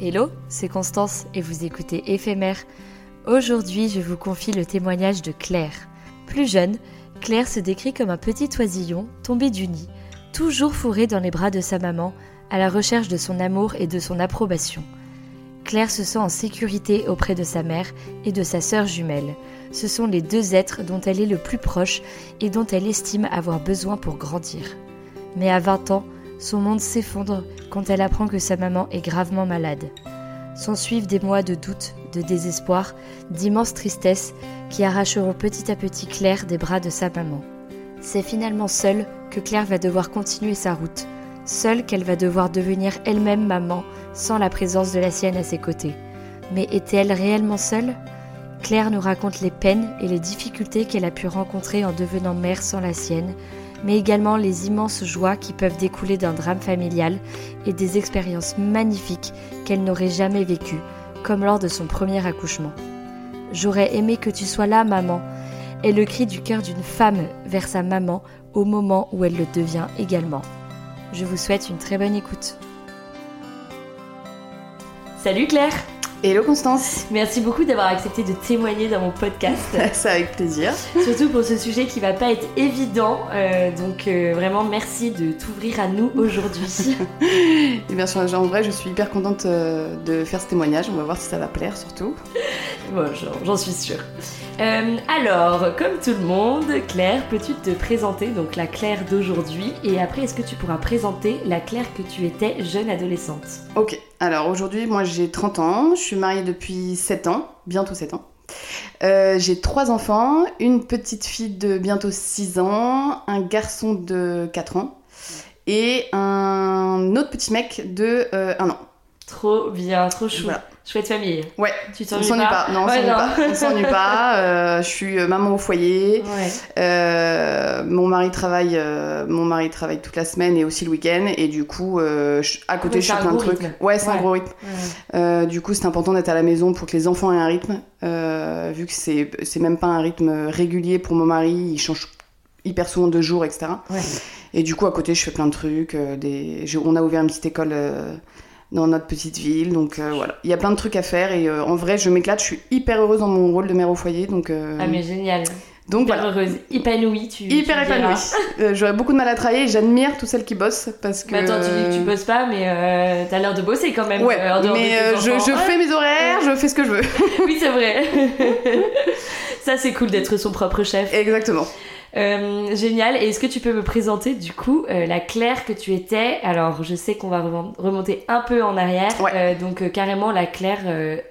Hello, c'est Constance et vous écoutez Éphémère. Aujourd'hui, je vous confie le témoignage de Claire. Plus jeune, Claire se décrit comme un petit oisillon tombé du nid, toujours fourré dans les bras de sa maman, à la recherche de son amour et de son approbation. Claire se sent en sécurité auprès de sa mère et de sa sœur jumelle. Ce sont les deux êtres dont elle est le plus proche et dont elle estime avoir besoin pour grandir. Mais à 20 ans, son monde s'effondre quand elle apprend que sa maman est gravement malade. S'en suivent des mois de doute, de désespoir, d'immense tristesse qui arracheront petit à petit Claire des bras de sa maman. C'est finalement seule que Claire va devoir continuer sa route, seule qu'elle va devoir devenir elle-même maman sans la présence de la sienne à ses côtés. Mais était-elle réellement seule? Claire nous raconte les peines et les difficultés qu'elle a pu rencontrer en devenant mère sans la sienne, mais également les immenses joies qui peuvent découler d'un drame familial et des expériences magnifiques qu'elle n'aurait jamais vécues, comme lors de son premier accouchement. J'aurais aimé que tu sois là, maman, est le cri du cœur d'une femme vers sa maman au moment où elle le devient également. Je vous souhaite une très bonne écoute. Salut Claire Hello Constance Merci beaucoup d'avoir accepté de témoigner dans mon podcast. C'est avec plaisir. Surtout pour ce sujet qui va pas être évident. euh, donc euh, vraiment merci de t'ouvrir à nous aujourd'hui. Et bien sûr, en vrai, je suis hyper contente euh, de faire ce témoignage. On va voir si ça va plaire surtout. Bon, j'en suis sûre. Euh, alors, comme tout le monde, Claire, peux-tu te présenter, donc la Claire d'aujourd'hui, et après, est-ce que tu pourras présenter la Claire que tu étais jeune adolescente? Ok, alors aujourd'hui, moi j'ai 30 ans, je suis mariée depuis 7 ans, bientôt 7 ans. Euh, j'ai trois enfants, une petite fille de bientôt 6 ans, un garçon de 4 ans et un autre petit mec de 1 an. Trop bien, trop chou. Voilà. Chouette famille. Ouais, Tu t'ennuies pas. Non, on s'ennuie pas. On s'ennuie pas. Euh, je suis euh, maman au foyer. Ouais. Euh, mon mari travaille, euh, mon mari travaille toute la semaine et aussi le week-end et du coup, je- à côté, je fais plein de trucs. rythme. Ouais, c'est Ouais. un gros rythme. Du coup, c'est important d'être à la maison pour que les enfants aient un rythme, vu que c'est c'est même pas un rythme régulier pour mon mari. Il change hyper souvent de jour, etc. Et du coup, à côté, je fais plein de trucs. des... On a ouvert une petite école dans notre petite ville, donc euh, voilà. Il y a plein de trucs à faire et euh, en vrai, je m'éclate. Je suis hyper heureuse dans mon rôle de mère au foyer, donc euh, Ah, mais génial. donc Hyper voilà. heureuse, épanouie, tu. Hyper tu épanouie. J'aurais beaucoup de mal à travailler j'admire toutes celles qui bossent parce que. Mais attends, tu dis que tu bosses pas, mais t'as l'air de bosser quand même. Ouais, en de mais euh, je, je fais mes horaires, je fais ce que je veux. Oui, c'est vrai. Ça, c'est cool d'être son propre chef. Exactement. Euh, génial. Et est-ce que tu peux me présenter du coup euh, la Claire que tu étais? Alors, je sais qu'on va remon- remonter un peu en arrière. Ouais. Euh, donc, carrément la Claire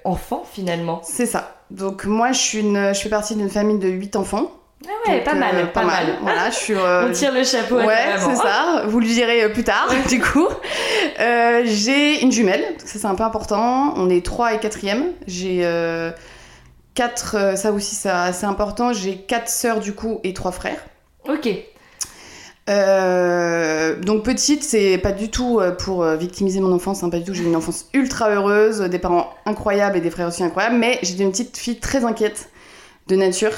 enfant finalement. C'est ça. Donc moi, je, suis une, je fais partie d'une famille de 8 enfants. Ah ouais, Donc, pas mal, euh, pas, mal. Voilà, je suis. euh, On tire le chapeau à Ouais, c'est ça. Vous le direz plus tard, du coup. Euh, j'ai une jumelle, ça c'est un peu important. On est 3 et 4e. J'ai euh, 4, ça aussi c'est important. J'ai 4 sœurs du coup et 3 frères. Ok. Euh, donc petite, c'est pas du tout euh, pour euh, victimiser mon enfance, hein, pas du tout. J'ai une enfance ultra heureuse, des parents incroyables et des frères aussi incroyables, mais j'étais une petite fille très inquiète de nature.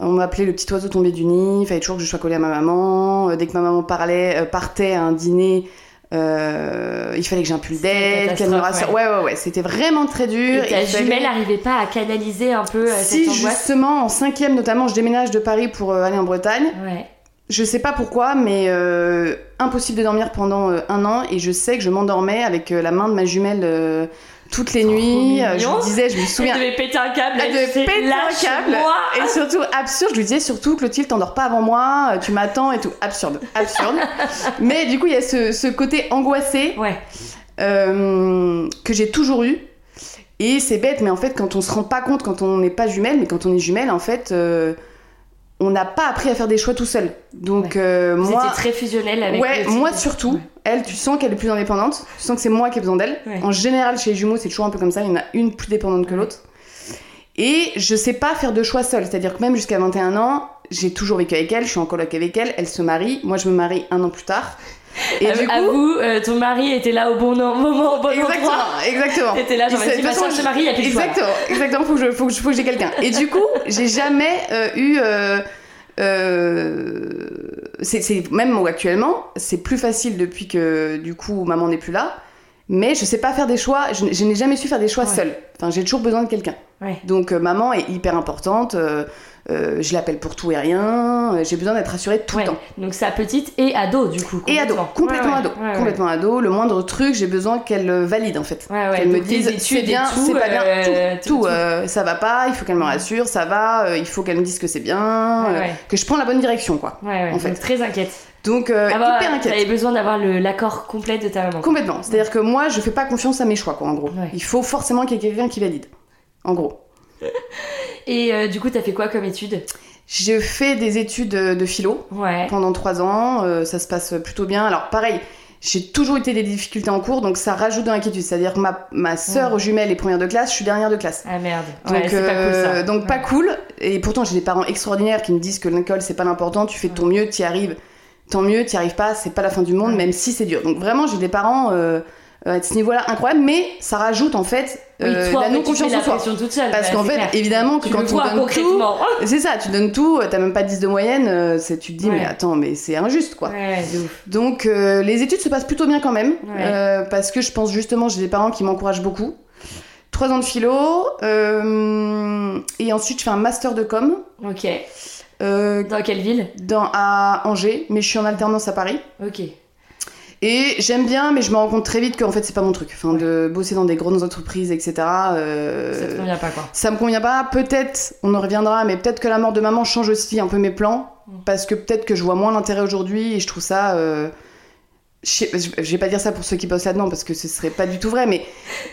On m'appelait le petit oiseau tombé du nid, il fallait toujours que je sois collée à ma maman. Euh, Dès que ma maman parlait, euh, partait à un dîner, euh, il fallait que j'ai un pull C'était une d'aide, qu'elle me rassure. Ouais, ouais, ouais, c'était vraiment très dur. Et ta fallait- jumelle n'arrivait pas à canaliser un peu euh, Si cette angoisse justement en cinquième notamment, je déménage de Paris pour euh, aller en Bretagne. Ouais. Je sais pas pourquoi, mais euh, impossible de dormir pendant un an et je sais que je m'endormais avec la main de ma jumelle toutes les nuits. Euh, je lui disais, je me Elle souviens. devait péter un câble. Elle devait péter un câble. Et surtout, absurde, je lui disais surtout, Clotilde, t'endors pas avant moi, euh, tu m'attends et tout. Absurde, absurde. mais du coup, il y a ce, ce côté angoissé Ouais. euh, que j'ai toujours eu. Et c'est bête, mais en fait, quand on se rend pas compte, quand on n'est pas jumelle, mais quand on est jumelle, en fait, euh, on n'a pas appris à faire des choix tout seul. Donc, euh, Vous moi. étiez très fusionnel avec Ouais, moi surtout. Ouais. Elle, tu sens qu'elle est plus indépendante. Tu sens que c'est moi qui ai besoin d'elle. Ouais. En général, chez les jumeaux, c'est toujours un peu comme ça. Il y en a une plus dépendante que l'autre. Et je sais pas faire de choix seule. C'est-à-dire que même jusqu'à 21 ans, j'ai toujours vécu avec elle. Je suis en coloc avec elle. Elle se marie. Moi, je me marie un an plus tard. Et Avoue- du coup. Euh, ton mari était là au bon moment, au bon Exactement, endroit. exactement. T'étais là, genre, de toute façon, se marie, il y a plus de. Exactement, exactement, faut que je- faut que je- faut que j'ai quelqu'un. Et du coup, j'ai jamais euh, eu. euh, c'est même actuellement, c'est plus facile depuis que du coup maman n'est plus là. Mais je sais pas faire des choix. Je, je n'ai jamais su faire des choix Ouais. seule. Enfin, j'ai toujours besoin de quelqu'un. Ouais. Donc maman est hyper importante. Euh, je l'appelle pour tout et rien. euh, J'ai besoin d'être rassurée tout Ouais. le temps. Donc sa petite et ado du coup. Et ado, complètement Ouais, ado, ouais, ouais. complètement ado. Le moindre truc, j'ai besoin qu'elle euh, valide en fait. Ouais, ouais, qu'elle me donc dise c'est et bien, c'est pas bien, euh, tout, tout, euh, ça va pas, il faut qu'elle me rassure, ça va, euh, il faut qu'elle me dise que c'est bien, Ouais, euh, ouais. que je prends la bonne direction quoi. Ouais, ouais, en donc fait. très inquiète. Donc euh, Ah bah, hyper inquiète. T'avais besoin d'avoir l'accord complet de ta maman. Complètement. C'est-à-dire que moi, je fais pas confiance à mes choix quoi en gros. Ouais. Il faut forcément qu'il y ait quelqu'un qui valide. En gros. Et euh, du coup, t'as fait quoi comme étude? J'ai fait des études de philo Ouais. pendant trois ans, euh, ça se passe plutôt bien. Alors pareil, j'ai toujours été des difficultés en cours, donc ça rajoute de l'inquiétude. C'est-à-dire que ma, ma sœur jumelle est première de classe, je suis dernière de classe. Ah merde. Donc, ouais, c'est pas cool ça. euh, donc pas cool. Et pourtant, j'ai des parents extraordinaires qui me disent que l'école, c'est pas l'important, tu fais de ton mieux, t'y arrives. Tant mieux, t'y arrives pas, c'est pas la fin du monde, même si c'est dur. Donc vraiment, j'ai des parents euh, euh, à ce niveau-là incroyables, mais ça rajoute en fait Oui, euh, toi, la non-confiance fais en soi. toute seule. Parce bah, qu'en fait, clair. évidemment, que tu quand on donne tout, c'est ça, tu donnes tout, t'as même pas 10 de moyenne, euh, c'est- tu te dis, Ouais. mais attends, mais c'est injuste quoi. Ouais, ouf. Donc euh, les études se passent plutôt bien quand même, Ouais. euh, parce que je pense justement, j'ai des parents qui m'encouragent beaucoup. Trois ans de philo, euh, et ensuite je fais un master de com Ok. euh, Dans quelle ville? dans, à Angers, mais je suis en alternance à Paris. Ok. Et j'aime bien, mais je me rends compte très vite qu'en fait c'est pas mon truc. Enfin, de bosser dans des grandes entreprises, etc. euh, Ça te convient pas quoi. ça me convient pas. Peut-être, on en reviendra, mais peut-être que la mort de maman change aussi un peu mes plans. Mm. Parce que peut-être que je vois moins l'intérêt aujourd'hui et je trouve ça. euh, je sais- je vais pas dire ça pour ceux qui bossent là-dedans parce que ce serait pas du tout vrai, mais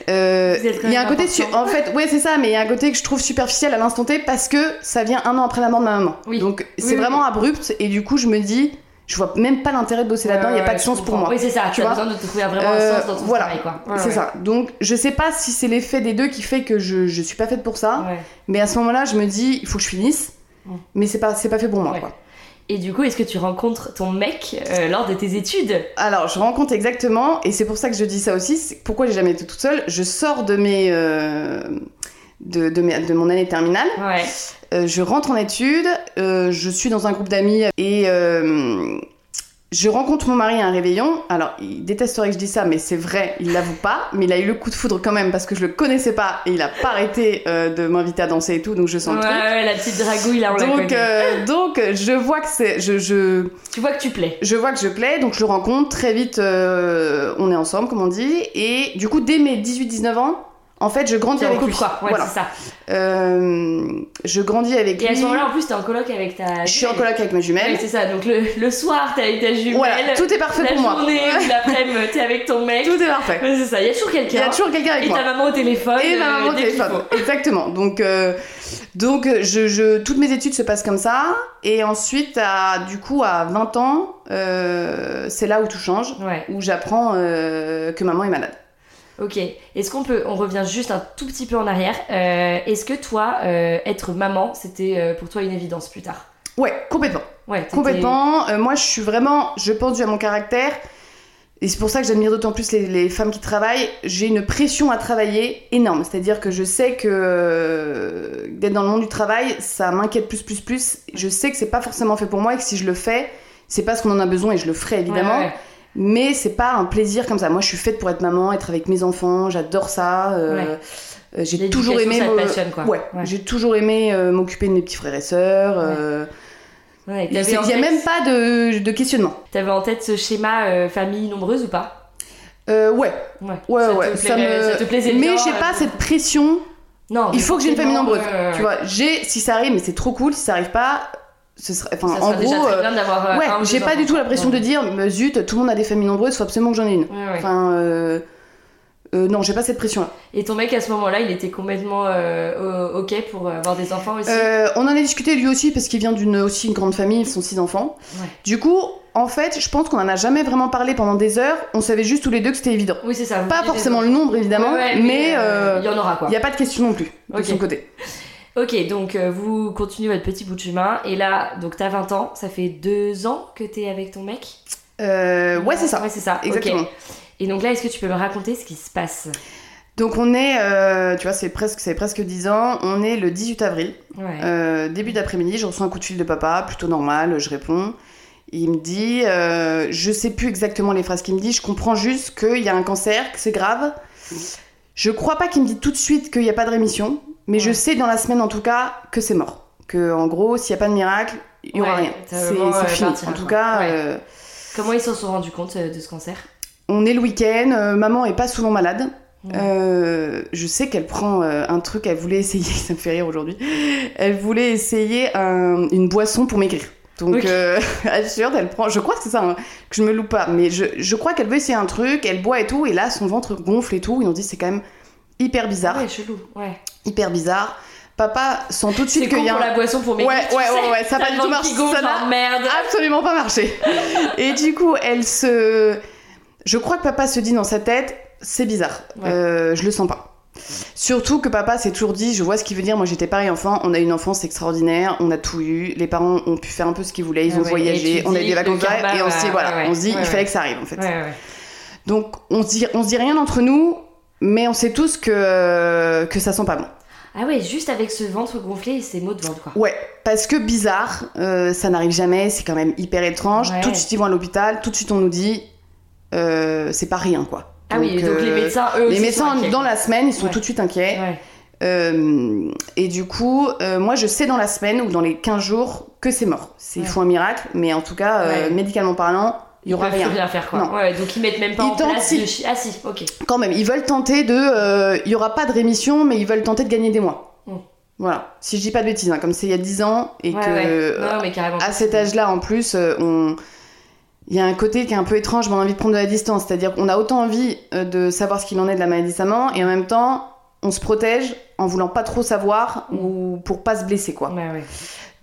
euh, il y a un côté, su- en fait, ouais c'est ça, mais il y a un côté que je trouve superficiel à l'instant T parce que ça vient un an après la mort de ma maman. Oui. Donc Oui, c'est oui, vraiment abrupt et du coup je me dis, je vois même pas l'intérêt de bosser là-dedans, il y a Ouais, pas de sens pour comprends. moi. Oui, c'est ça. Tu as vois besoin de trouver vraiment un Euh, sens dans ton voilà. travail quoi. Ouais, c'est ouais. ça. Donc je sais pas si c'est l'effet des deux qui fait que je, je suis pas faite pour ça. Ouais. Mais à ce moment-là, je me dis, il faut que je finisse. Mm. Mais c'est pas, c'est pas fait pour moi, Ouais. quoi. Et du coup, est-ce que tu rencontres ton mec euh, lors de tes études? Alors, je rencontre exactement, et c'est pour ça que je dis ça aussi. c'est Pourquoi j'ai jamais été toute seule Je sors de mes, euh, de, de, mon année terminale. Ouais. Euh, je rentre en études. euh, je suis dans un groupe d'amis et euh, je rencontre mon mari à un réveillon. Alors, il détesterait que je dise ça, mais c'est vrai, il l'avoue pas. Mais il a eu le coup de foudre quand même parce que je le connaissais pas et il a pas arrêté de m'inviter à danser et tout, donc je sens Ouais, le truc. ouais, la petite dragouille là, on Donc, donc, je vois que c'est, je, je, Tu vois que tu plais. je vois que je plais, donc je le rencontre très vite. on est ensemble, comme on dit, et du coup, dès mes 18-19 ans, en fait, je grandis T'es en avec couple lui. quoi. Ouais, voilà. c'est ça. Euh, je grandis avec Et à lui. ce moment-là, en plus, t'es en coloc avec ta. je suis en coloc avec ma jumelle. Ouais, c'est ça. Donc le, le soir, t'es avec ta jumelle. Voilà, tout est parfait la pour moi. journée ou l'après-midi, t'es avec ton mec. Tout est parfait. Ouais, c'est ça. Il y a toujours quelqu'un. Il y a toujours quelqu'un avec Et moi. ta maman au téléphone. Et ma euh, maman au dès qu'il téléphone. Exactement. Donc, euh, donc je, je, toutes mes études se passent comme ça. Et ensuite, à, du coup, à 20 ans, euh, c'est là où tout change. Ouais. Où j'apprends euh, que maman est malade. Ok. Est-ce qu'on peut, on revient juste un tout petit peu en arrière. Euh, Est-ce que toi, euh, être maman, c'était euh, pour toi une évidence plus tard? Ouais, complètement. Ouais, Complètement. Euh, moi, je suis vraiment, je pense, dû à mon caractère. Et c'est pour ça que j'admire d'autant plus les, les femmes qui travaillent. J'ai une pression à travailler énorme. C'est-à-dire que je sais que d'être dans le monde du travail, ça m'inquiète plus, plus, plus. Je sais que c'est pas forcément fait pour moi et que si je le fais, c'est parce qu'on en a besoin et je le ferai évidemment. Ouais, ouais. Mais c'est pas un plaisir comme ça. Moi, je suis faite pour être maman, être avec mes enfants. J'adore ça. euh, Ouais. euh, j'ai toujours aimé. ça te me- passionne, quoi. Ouais, Ouais. j'ai toujours aimé euh, m'occuper de mes petits frères et sœurs. euh, Ouais, Il n'y a tête- même pas de, de questionnement. T'avais en tête ce schéma famille nombreuse ou pas? Euh, ouais, Ouais, ouais, ça ouais. Te plairait- ça te plaisait Mais j'ai pas cette pression. Non, Il faut que j'ai une famille nombreuse. euh, Tu vois, j'ai, si ça arrive, mais c'est trop cool. Si ça arrive pas, ce serait. Enfin, en gros, euh, euh, ouais, j'ai pas du tout la pression Ouais. de dire, mais zut, tout le monde a des familles nombreuses, faut absolument que j'en ai une. Ouais. Enfin, euh, euh, non, j'ai pas cette pression-là. Et ton mec à ce moment-là, il était complètement ok pour avoir des enfants aussi? On en a discuté lui aussi parce qu'il vient d'une aussi une grande famille, ils sont six enfants. Du coup, en fait, je pense qu'on en a jamais vraiment parlé pendant des heures. On savait juste tous les deux que c'était évident. Oui, c'est ça. Pas forcément le nombre évidemment, mais il y en aura quoi. il n'y a pas de question non plus de son côté. Ok, donc euh, vous continuez votre petit bout de chemin. Et là, donc t'as 20 ans, ça fait deux ans que t'es avec ton mec? Euh, ouais, c'est ça. Ouais, c'est ça. Exactement. Et donc là, est-ce que tu peux me raconter ce qui se passe? Donc on est, euh, tu vois, c'est presque, c'est presque 10 ans. On est le 18 avril, Ouais. euh, début d'après-midi. Je reçois un coup de fil de papa, plutôt normal. Je réponds. Il me dit, je sais plus exactement les phrases qu'il me dit. Je comprends juste qu'il y a un cancer, que c'est grave. Je crois pas qu'il me dit tout de suite qu'il n'y a pas de rémission, mais je sais dans la semaine en tout cas que c'est mort. Que en gros, s'il n'y a pas de miracle, il y aura Ouais, rien. C'est euh, fini. En tout cas. Ouais. euh, Comment ils s'en sont rendus compte euh, de ce cancer On est le week-end, maman est pas souvent malade. Euh, je sais qu'elle prend un truc, elle voulait essayer, ça me fait rire aujourd'hui. Elle voulait essayer un- une boisson pour maigrir. Donc, Ok. euh, absurde, elle prend. Je crois que c'est ça, hein, que je me loupe pas. Mais je, je crois qu'elle veut essayer un truc, elle boit et tout, et là son ventre gonfle et tout. Ils ont dit c'est quand même hyper bizarre, Ouais, chelou. Ouais. hyper bizarre. Papa sent tout de suite qu'il y a pour un. la boisson pour maigrir. Ouais, tu ouais, sais. ouais, ouais, ça a T'as pas du tout marché, ça n'a merde. absolument pas marché. Et du coup, elle se. Je crois que papa se dit dans sa tête, c'est bizarre, Ouais. euh, je le sens pas. Surtout que papa s'est toujours dit, je vois ce qu'il veut dire, moi j'étais pareil enfant, on a eu une enfance extraordinaire, on a tout eu, les parents ont pu faire un peu ce qu'ils voulaient, ils Ah ont ouais, voyagé, on a eu des vacances karma, et on se dit, voilà, ouais, on se dit, il fallait que ça arrive en fait. Donc on se, dit, on se dit rien entre nous, mais on sait tous que, que ça sent pas bon. Ah ouais, juste avec ce ventre gonflé et ces mots de ventre, quoi. Ouais, parce que bizarre, euh, ça n'arrive jamais, c'est quand même hyper étrange. Ouais. Tout de suite, ils vont à l'hôpital, tout de suite, on nous dit, euh, c'est pas rien, quoi. Ah oui, donc euh, les médecins, eux les aussi médecins, sont dans la semaine, ils sont Ouais. tout de suite inquiets. Ouais. Euh, et du coup, euh, moi, je sais dans la semaine ou dans les 15 jours que c'est mort. Il faut un miracle, mais en tout cas, euh, médicalement parlant, il y aura rien. rien faire, quoi. Non. Ouais, donc ils mettent même pas Ils en place si. de Ah si, ok. Quand même, ils veulent tenter de. euh, Il y aura pas de rémission, mais ils veulent tenter de gagner des mois. Mm. Voilà. Si je dis pas de bêtises, hein, comme c'est il y a 10 ans et Ouais, que. ouais. Non, mais carrément. à cet âge-là, en plus, euh, on... il y a un côté qui est un peu étrange, mais on a envie de prendre de la distance. C'est-à-dire qu'on a autant envie euh, de savoir ce qu'il en est de la maladie de sa maman, et en même temps, on se protège en voulant pas trop savoir ou pour pas se blesser, quoi. Ouais, ouais.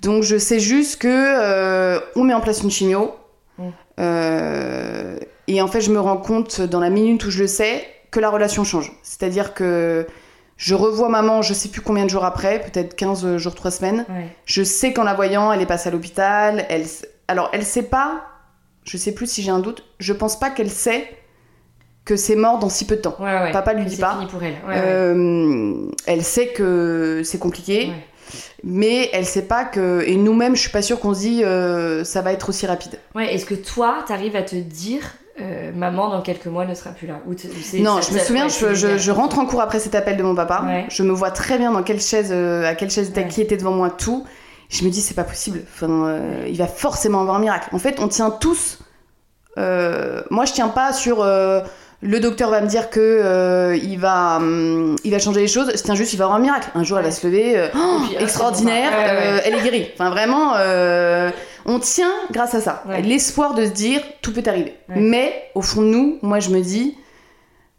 Donc je sais juste que euh, on met en place une chimio, Mm. euh, et en fait, je me rends compte dans la minute où je le sais que la relation change. C'est-à-dire que je revois maman, je sais plus combien de jours après, peut-être 15 jours, 3 semaines. Ouais. Je sais qu'en la voyant, elle est passée à l'hôpital. Elle... Alors, elle sait pas, je sais plus si j'ai un doute, je pense pas qu'elle sait que c'est mort dans si peu de temps. Ouais, ouais. Papa lui dit pas. pour elle. Euh, Elle sait que c'est compliqué. Mais elle sait pas que. Et nous-mêmes, je suis pas sûre qu'on se dit euh, ça va être aussi rapide. Ouais, est-ce que toi, t'arrives à te dire, euh, maman, dans quelques mois, ne sera plus là Ou Non, je me souviens, je, rentre en cours après cet appel de mon papa. Ouais. Je me vois très bien dans quelle chaise, euh, à quelle chaise Ouais. qui était devant moi, tout. Je me dis, c'est pas possible. Enfin, euh, il va forcément avoir un miracle. En fait, on tient tous. moi, je tiens pas sur. Le docteur va me dire que euh, il va, hum, il va changer les choses. Je tiens juste, il va avoir un miracle. Un jour, elle va se lever. euh, oh, puis, ah, extraordinaire. c'est bon, ouais, ouais. euh, elle est guérie. Enfin, vraiment, on tient grâce à ça. L'espoir de se dire, tout peut arriver. Mais au fond de nous, moi, je me dis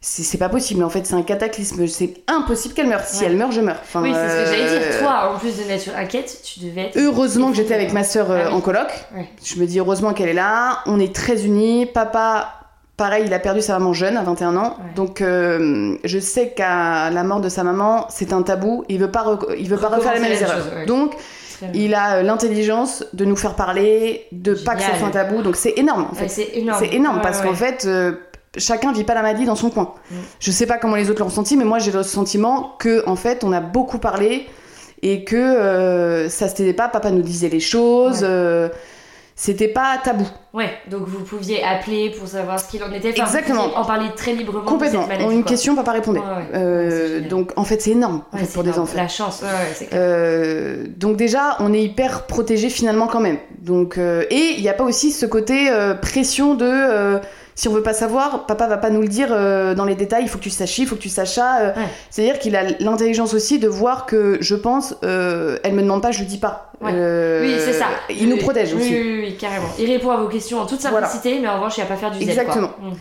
c'est c'est pas possible en fait c'est un cataclysme c'est impossible qu'elle meure si Ouais. elle meurt je meurs Enfin, Oui, c'est ce que j'allais dire. Toi, en plus de nature inquiète, tu devais être. heureusement que j'étais avec ma sœur Ah oui. en coloc Ouais. je me dis heureusement qu'elle est là on est très unis papa pareil il a perdu sa maman jeune à 21 ans Ouais. donc euh, je sais qu'à la mort de sa maman c'est un tabou il veut pas il veut pas refaire les mêmes erreurs chose, ouais. donc. Il a euh, l'intelligence de nous faire parler, de pas que ce Génial. soit un tabou. Donc c'est énorme en fait. Ouais, c'est énorme. C'est énorme parce qu'en fait, euh, chacun vit pas la maladie dans son coin. Mm. Je sais pas comment les autres l'ont ressenti, mais moi j'ai le sentiment que en fait, on a beaucoup parlé et que euh, ça se taisait pas. Papa nous disait les choses. C'était pas tabou. Ouais, donc vous pouviez appeler pour savoir ce qu'il en était. Enfin, vous Exactement. pouviez en parler très librement. Complètement. maladie, une quoi. question, papa répondait. Ouais, ouais. Euh, donc en fait, c'est énorme en Ouais, fait, c'est pour des enfants. La chance, clair. Euh, donc déjà, on est hyper protégé finalement quand même. Donc euh, et il n'y a pas aussi ce côté euh, pression de si on veut pas savoir, papa va pas nous le dire euh, dans les détails. Il faut que tu saches il faut que tu saches ça. euh. Ouais. C'est-à-dire qu'il a l'intelligence aussi de voir que je pense, euh, elle me demande pas, je lui dis pas. Ouais. Oui, c'est ça. Il nous protège oui, aussi. Oui, oui, oui, carrément. Il répond à vos questions en toute Voilà. simplicité, mais en revanche, il va pas faire du zèle. Exactement. Quoi. Mm.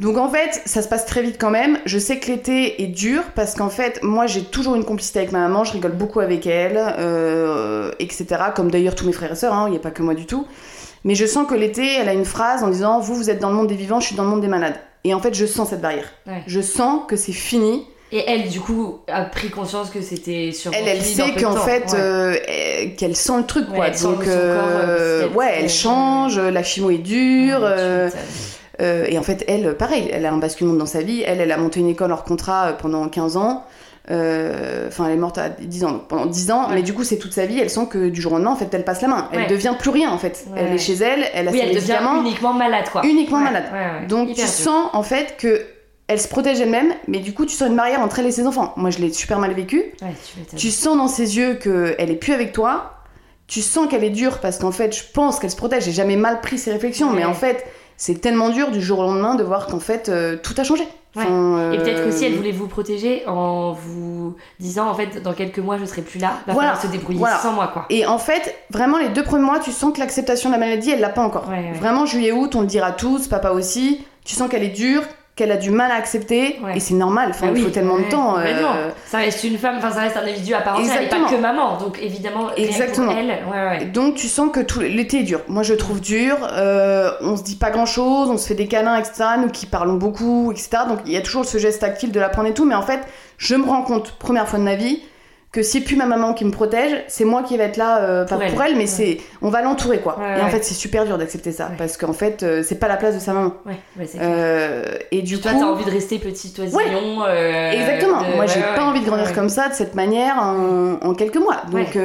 Donc en fait, ça se passe très vite quand même. Je sais que l'été est dur parce qu'en fait, moi j'ai toujours une complicité avec ma maman, je rigole beaucoup avec elle, euh, etc. Comme d'ailleurs tous mes frères et sœurs, hein, il n'y a pas que moi du tout. Mais je sens que l'été, elle a une phrase en disant Vous, vous êtes dans le monde des vivants, je suis dans le monde des malades. Et en fait, je sens cette barrière. Ouais. Je sens que c'est fini. Et elle, du coup, a pris conscience que c'était sur Elle, elle sait qu'en fait, euh, elle- qu'elle sent le truc, Ouais, quoi. elle sent Donc, son corps, euh, euh, petit à ouais, elle change, la chimo est dure. euh, et en fait, elle, pareil, elle a un basculement dans sa vie. Elle, elle a monté une école hors contrat pendant 15 ans. Euh, Enfin, elle est morte à 10 ans, donc pendant 10 ans. Ouais. Mais du coup, c'est toute sa vie. Elle sent que du jour au lendemain, en fait, elle passe la main. Elle Ouais. devient plus rien, en fait. Ouais. Elle est chez elle, elle a Oui, ses elle médicaments. uniquement malade, quoi. Uniquement malade. Donc, Hyper tu dur. sens, en fait, que elle se protège elle-même, mais du coup, tu sens une barrière entre elle et ses enfants. Moi, je l'ai super mal vécu. Tu sens dans ses yeux qu'elle est plus avec toi. Tu sens qu'elle est dure parce qu'en fait, je pense qu'elle se protège. J'ai jamais mal pris ses réflexions, mais en fait, c'est tellement dur du jour au lendemain de voir qu'en fait, euh, tout a changé. Enfin, Et peut-être euh, qu'aussi elle voulait vous protéger en vous disant en fait dans quelques mois je serai plus là, va Voilà, se débrouiller voilà. sans moi quoi. Et en fait, vraiment, les deux premiers mois, tu sens que l'acceptation de la maladie, elle l'a pas encore. Ouais, ouais. Vraiment, juillet-août, on le dira tous, papa aussi. Tu sens qu'elle est dure, qu'elle a du mal à accepter, Ouais. et c'est normal. Enfin, Ah il oui, faut tellement ouais, de temps. euh, Ça reste une femme, enfin ça reste un individu à part entière, elle pas que maman, donc évidemment Exactement. pour elle, ouais. Donc tu sens que tout l'été est dur. Moi je le trouve dur. euh, on se dit pas grand chose, on se fait des câlins, etc. Nous qui parlons beaucoup, etc. Donc il y a toujours ce geste tactile de la prendre et tout. Mais en fait, je me rends compte, première fois de ma vie, que c'est plus ma maman qui me protège, c'est moi qui vais être là, euh, pas Pour pour elle, mais ouais. c'est on va l'entourer quoi. Ouais, et en fait c'est super dur d'accepter ça parce qu'en fait euh, c'est pas la place de sa maman. Euh, et du Toi coup, t'as envie de rester petit oisillon. euh, Exactement. de- Moi, j'ai pas envie de grandir comme ça, de cette manière, en, en quelques mois. Donc,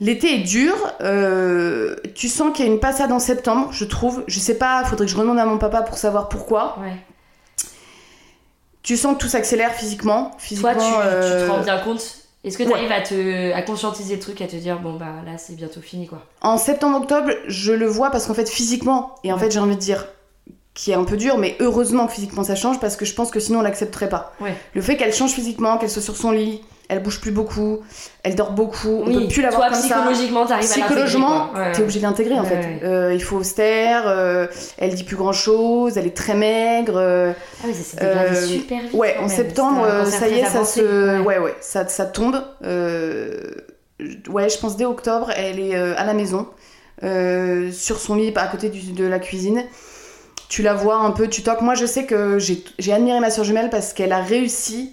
l'été est dur. tu sens qu'il y a une passade en septembre, je trouve. Je sais pas, faudrait que je demande à mon papa pour savoir pourquoi. Tu sens que tout s'accélère physiquement. physiquement Toi tu, tu te rends bien compte Est-ce que tu ouais. arrives à te à conscientiser le truc, à te dire bon bah là c'est bientôt fini quoi. En septembre-octobre, je le vois parce qu'en fait, physiquement, et en Ouais. fait, j'ai envie de dire qui est un peu dur, mais heureusement que physiquement ça change parce que je pense que sinon on l'accepterait pas. Ouais. Le fait qu'elle change physiquement, qu'elle soit sur son lit, elle bouge plus beaucoup, elle dort beaucoup, on oui, peut plus la voir toi comme ça. psychologiquement t'arrives l'intégrer, Psychologiquement, t'es ouais. obligé de l'intégrer en Ouais, fait. ouais. Euh, il faut taire, euh, elle dit plus grand chose, elle est très maigre. euh, Ah oui, ça s'est Euh, super vite. ouais, en septembre, ça y est, ça avancé. se. Ouais. Ouais, ça, ça tombe. Ouais, je pense dès octobre, elle est à la maison, sur son lit, à côté du- de la cuisine. Tu la vois un peu, tu toques. Moi, je sais que j'ai admiré ma soeur jumelle parce qu'elle a réussi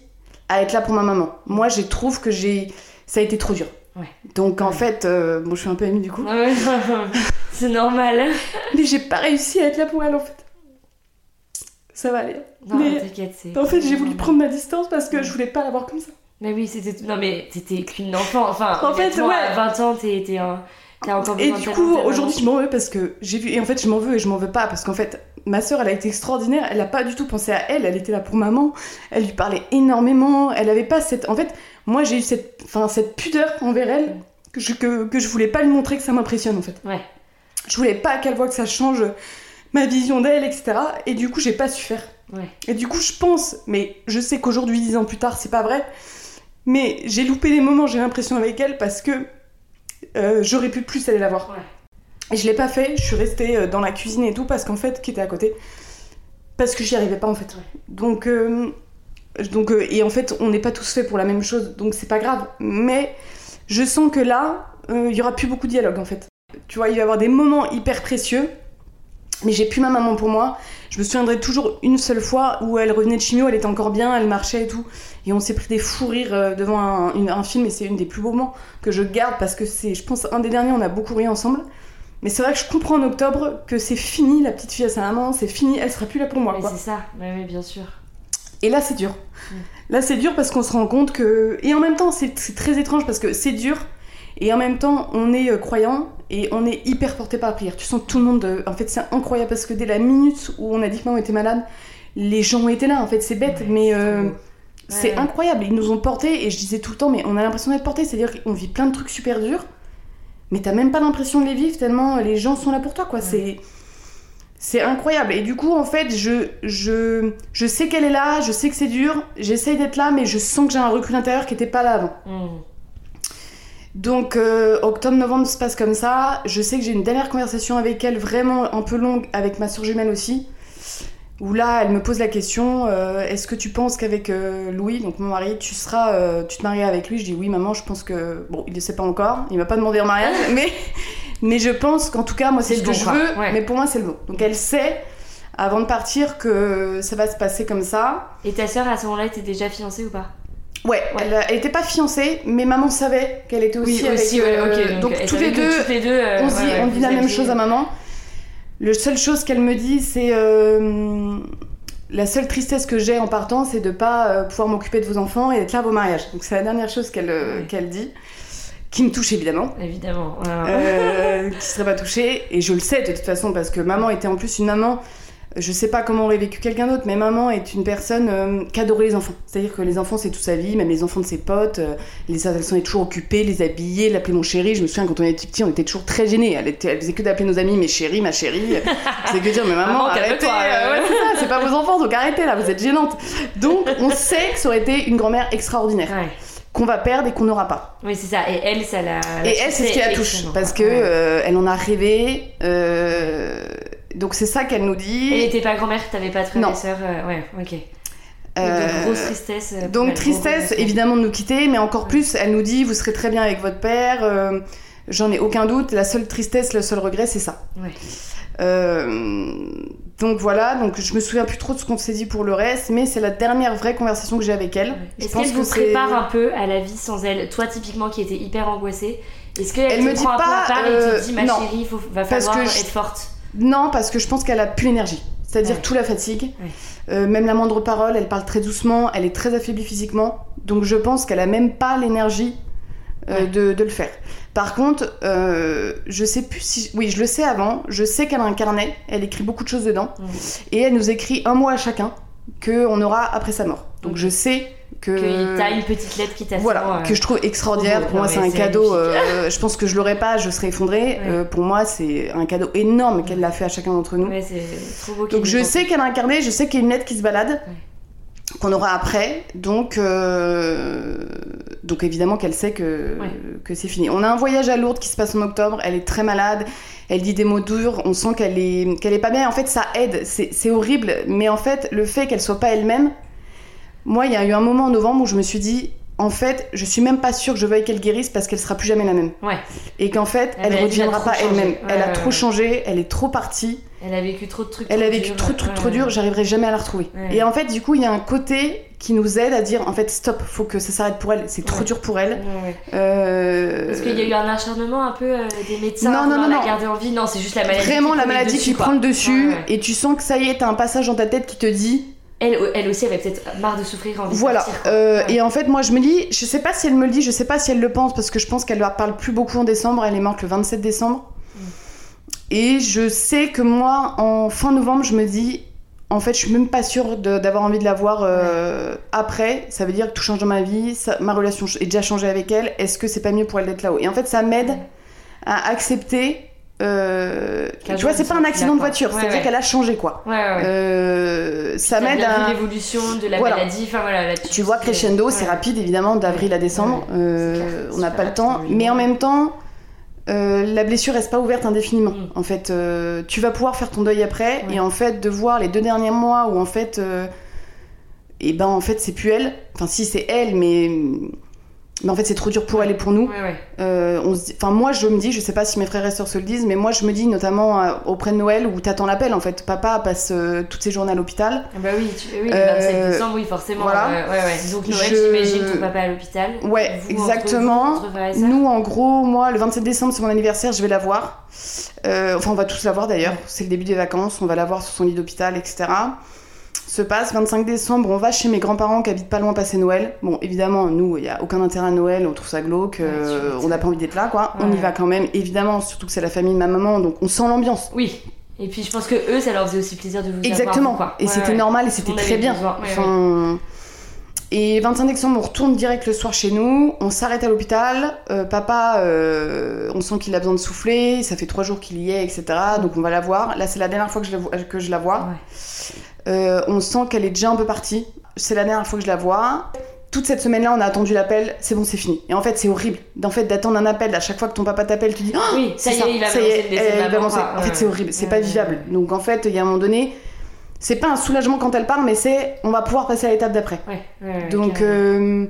à être là pour ma maman. Moi, je trouve que j'ai. Ça a été trop dur. Ouais. Donc, en Ouais. fait, euh, bon, je suis un peu émue du coup. Ouais, c'est normal. Mais j'ai pas réussi à être là pour elle en fait. Ça va aller. Non, Mais- t'inquiète, c'est. En fait, j'ai voulu prendre ma distance parce que je voulais pas la voir comme ça. Mais oui, c'était. Non, mais t'étais qu'une enfant. Enfin, En fait, ouais. À 20 ans, t'es un. T'as encore Et du coup, aujourd'hui, je m'en veux parce que j'ai vu. Et en fait, je m'en veux et je m'en veux pas parce qu'en fait, ma soeur, elle a été extraordinaire. Elle a pas du tout pensé à elle. Elle était là pour maman. Elle lui parlait énormément. Elle avait pas cette. En fait, moi, j'ai eu cette, enfin, cette pudeur envers elle que je, que, que je voulais pas lui montrer que ça m'impressionne en fait. Ouais. Je voulais pas qu'elle voit que ça change ma vision d'elle, etc. Et du coup, j'ai pas su faire. Ouais. Et du coup, je pense, mais je sais qu'aujourd'hui, dix ans plus tard, c'est pas vrai, mais j'ai loupé des moments, j'ai l'impression, avec elle parce que euh, j'aurais pu plus aller la voir. Ouais. Et je l'ai pas fait, je suis restée euh, dans la cuisine et tout parce qu'en fait, qui était à côté, parce que j'y arrivais pas en fait. Donc, euh, donc euh, et en fait, on n'est pas tous faits pour la même chose, donc c'est pas grave. Mais je sens que là, il y aura plus beaucoup de dialogue en fait. Tu vois, il va y avoir des moments hyper précieux Mais j'ai plus ma maman pour moi. Je me souviendrai toujours une seule fois où elle revenait de chimio, elle était encore bien, elle marchait et tout. Et on s'est pris des fous rires euh, devant un, une- un film et c'est une des plus beaux moments que je garde parce que c'est, je pense, un des derniers, on a beaucoup ri ensemble. Mais c'est vrai que je comprends en octobre que c'est fini, la petite fille à sa maman, c'est fini, elle sera plus là pour moi. Mais c'est ça, ouais, ouais, bien sûr. Et là, c'est dur. Mm. Là, c'est dur parce qu'on se rend compte que. Et en même temps, c'est très étrange parce que c'est dur. Et en même temps, on est euh, croyant et on est hyper porté par la prière. Tu sens tout le monde. euh, En fait, c'est incroyable parce que dès la minute où on a dit que maman était malade, les gens ont été là. En fait, c'est bête, Ouais, mais c'est euh, c'est Ouais. incroyable. Ils nous ont portés et je disais tout le temps, mais on a l'impression d'être portés. C'est-à-dire qu'on vit plein de trucs super durs, mais t'as même pas l'impression de les vivre tellement les gens sont là pour toi, quoi. Ouais. C'est. C'est incroyable. Et du coup, en fait, je, je, je sais qu'elle est là, je sais que c'est dur, j'essaye d'être là, mais je sens que j'ai un recul intérieur qui était pas là avant. Mm. Donc, euh, octobre-novembre se passe comme ça. Je sais que j'ai une dernière conversation avec elle, vraiment un peu longue, avec ma soeur jumelle aussi. Où là, elle me pose la question euh, est-ce que tu penses qu'avec euh, Louis, donc mon mari, tu seras, tu te marieras avec lui? Je dis oui, maman, je pense que. Bon, il ne sait pas encore, il m'a pas demandé en mariage, mais, mais je pense qu'en tout cas, moi, c'est ce que je veux, Ouais. mais pour moi, c'est le bon. Donc, elle sait, avant de partir, que ça va se passer comme ça. Et ta sœur, à ce moment-là, était déjà fiancée ou pas? Ouais, Ouais. Elle, elle était pas fiancée, mais maman savait qu'elle était aussi avec. ouais, euh, ok. donc, toutes les deux, toutes les deux, euh, on, ouais, dit, ouais, on dit la même chose à maman. La seule chose qu'elle me dit, c'est euh, la seule tristesse que j'ai en partant, c'est de pas euh, pouvoir m'occuper de vos enfants et d'être là à vos mariages. Donc c'est la dernière chose qu'elle Ouais. qu'elle dit, qui me touche évidemment, Évidemment. ouais, ouais. euh, qui serait pas touchée. Et je le sais de toute façon parce que maman était en plus une maman. Je sais pas comment aurait vécu quelqu'un d'autre, mais maman est une personne euh, qui adorait les enfants. C'est-à-dire que les enfants, c'est toute sa vie, même les enfants de ses potes. euh, les elles sont toujours occupées, les habiller, l'appeler mon chéri. Je me souviens quand on était petit, on était toujours très gênés. Elle, était, elle faisait que d'appeler nos amis mes chéris, ma chérie. C'est que dire, mais maman, Maman, arrêtez. euh, ouais. c'est pas vos enfants, donc arrêtez là, vous êtes gênante. Donc on sait que ça aurait été une grand-mère extraordinaire, Ouais. qu'on va perdre et qu'on n'aura pas. Oui, c'est ça. Et elle, ça l'a. Et elle, c'est ce qui la touche, parce que Ouais. euh, elle en a rêvé. euh, donc c'est ça qu'elle nous dit. Elle était pas grand-mère, t'avais pas de frère Non. et sœur. euh, ouais, ok. Euh, grosse tristesse. euh, pour Donc elle, tristesse évidemment de nous quitter, mais encore plus, elle nous dit vous serez très bien avec votre père. euh, J'en ai aucun doute. La seule tristesse, le seul regret, c'est ça. Ouais. Euh, donc voilà. Donc je me souviens plus trop de ce qu'on s'est dit pour le reste, mais c'est la dernière vraie conversation que j'ai avec elle. Est-ce qu'elle vous prépare un peu à la vie sans elle? Toi, typiquement, qui était hyper angoissée, est-ce qu'elle Elle me dit prend un peu pas, à part et te dit, ma non. chérie, il va falloir que je- être forte? Non, parce que je pense qu'elle a plus l'énergie. C'est-à-dire Ouais. tout la fatigue. Ouais. Euh, même la moindre parole, elle parle très doucement, elle est très affaiblie physiquement. Donc je pense qu'elle a même pas l'énergie euh, Ouais. de, de le faire. Par contre, euh, je sais plus si. Oui, je le sais avant. Je sais qu'elle a un carnet, elle écrit beaucoup de choses dedans. Et elle nous écrit un mot à chacun qu'on aura après sa mort. Donc je sais que. Que t'as une petite lettre qui t'attend. Voilà, euh, que je trouve extraordinaire. Pour moi, c'est un cadeau. euh, je pense que je l'aurais pas, je serais effondrée. Ouais. Euh, pour moi, c'est un cadeau énorme qu'elle a fait à chacun d'entre nous. Ouais, trop beau. Donc je sais qu'elle a un carnet, je sais qu'il y a une lettre qui se balade, qu'on aura après. Donc, donc évidemment qu'elle sait que, que c'est fini. On a un voyage à Lourdes qui se passe en octobre. Elle est très malade. Elle dit des mots durs. On sent qu'elle est, qu'elle est pas bien. En fait, ça aide. C'est c'est horrible. Mais en fait, le fait qu'elle soit pas elle-même. Moi, il y a eu un moment en novembre où je me suis dit. En fait, je suis même pas sûre que je veuille qu'elle guérisse parce qu'elle sera plus jamais la même. Ouais, Et qu'en fait, Elle a reviendra pas elle-même. Ouais, elle a ouais, trop ouais. changé, elle est trop partie. elle a vécu trop de trucs. Elle a vécu trop de trucs trop durs, j'arriverai jamais à la retrouver. Et en fait, du coup, il y a un côté qui nous aide à dire en fait, stop, faut que ça s'arrête pour elle, c'est trop dur pour elle. Euh, Parce qu'il y a eu un acharnement un peu euh, des médecins Non, non, vouloir non, la non. garder en vie. Non, c'est juste la maladie. Vraiment la maladie qui prend le dessus et tu sens que ça y est, t'as un passage dans ta tête qui te dit Elle, elle aussi avait peut-être marre de souffrir, envie voilà. de. Euh, Ouais. Et en fait, moi je me dis, je sais pas si elle me le dit, je sais pas si elle le pense parce que je pense qu'elle leur parle plus beaucoup en décembre, elle est morte le 27 décembre. Mm. Et je sais que moi, en fin novembre, je me dis, en fait, je suis même pas sûre d'avoir envie de la voir euh, après. Ça veut dire que tout change dans ma vie, ça- ma relation est déjà changée avec elle. Est-ce que c'est pas mieux pour elle d'être là-haut? Et en fait, ça m'aide Ouais. à accepter. Euh, tu vois, c'est pas un accident de voiture, Ouais, c'est-à-dire ouais. qu'elle a changé quoi. Ouais. Euh, ça m'aide à. l'évolution de la Voilà. maladie. Enfin voilà, là, Tu vois, crescendo, c'est rapide évidemment, d'avril à décembre. Euh, clair, on n'a pas le temps. Mais en même temps, la blessure reste pas ouverte indéfiniment. Mm. En fait, tu vas pouvoir faire ton deuil après. Et en fait, de voir les deux derniers mois où en fait. et ben en fait, c'est plus elle. Enfin, si, c'est elle, mais. Mais en fait c'est trop dur pour elle et pour nous. Ouais, ouais. Euh, on se dit- enfin moi je me dis, je sais pas si mes frères et sœurs se le disent, mais moi je me dis notamment euh, auprès de Noël où t'attends l'appel en fait. Papa passe euh, toutes ses journées à l'hôpital. Ah bah oui, tu... oui le Euh, 27 décembre, oui, forcément. voilà. ouais. Donc Noël, Je- j'imagine ton papa à l'hôpital? Ouais, Vous, entre exactement. vous, entre Nous en gros, moi le 27 décembre c'est mon anniversaire, je vais la voir. Euh, enfin on va tous la voir d'ailleurs. C'est le début des vacances, on va la voir sur son lit d'hôpital, etc. Se passe 25 décembre, on va chez mes grands-parents qui habitent pas loin passer Noël. Bon évidemment nous il y a aucun intérêt à Noël, on trouve ça glauque, euh, on n'a pas envie d'être là quoi. On y va quand même évidemment, surtout que c'est la famille de ma maman donc on sent l'ambiance. Oui. Et puis je pense que eux, ça leur faisait aussi plaisir de vous Exactement. avoir. et c'était normal et c'était très bien. Enfin, Et 25 décembre, on retourne direct le soir chez nous. On s'arrête à l'hôpital. Euh, papa, euh, on sent qu'il a besoin de souffler. Ça fait trois jours qu'il y est, etc. Donc on va la voir. Là, c'est la dernière fois que je la, vois- que je la vois. Euh, on sent qu'elle est déjà un peu partie. C'est la dernière fois que je la vois. Toute cette semaine-là, on a attendu l'appel. C'est bon, c'est fini. Et en fait, c'est horrible. En fait, d'attendre un appel. À chaque fois que ton papa t'appelle, tu dis Ah, Oui, ça y est, il va ça quoi. En fait, c'est horrible. C'est Ouais, pas vivable. Donc en fait, il y a un moment donné, c'est pas un soulagement quand elle part, mais c'est on va pouvoir passer à l'étape d'après. Ouais, Donc, euh,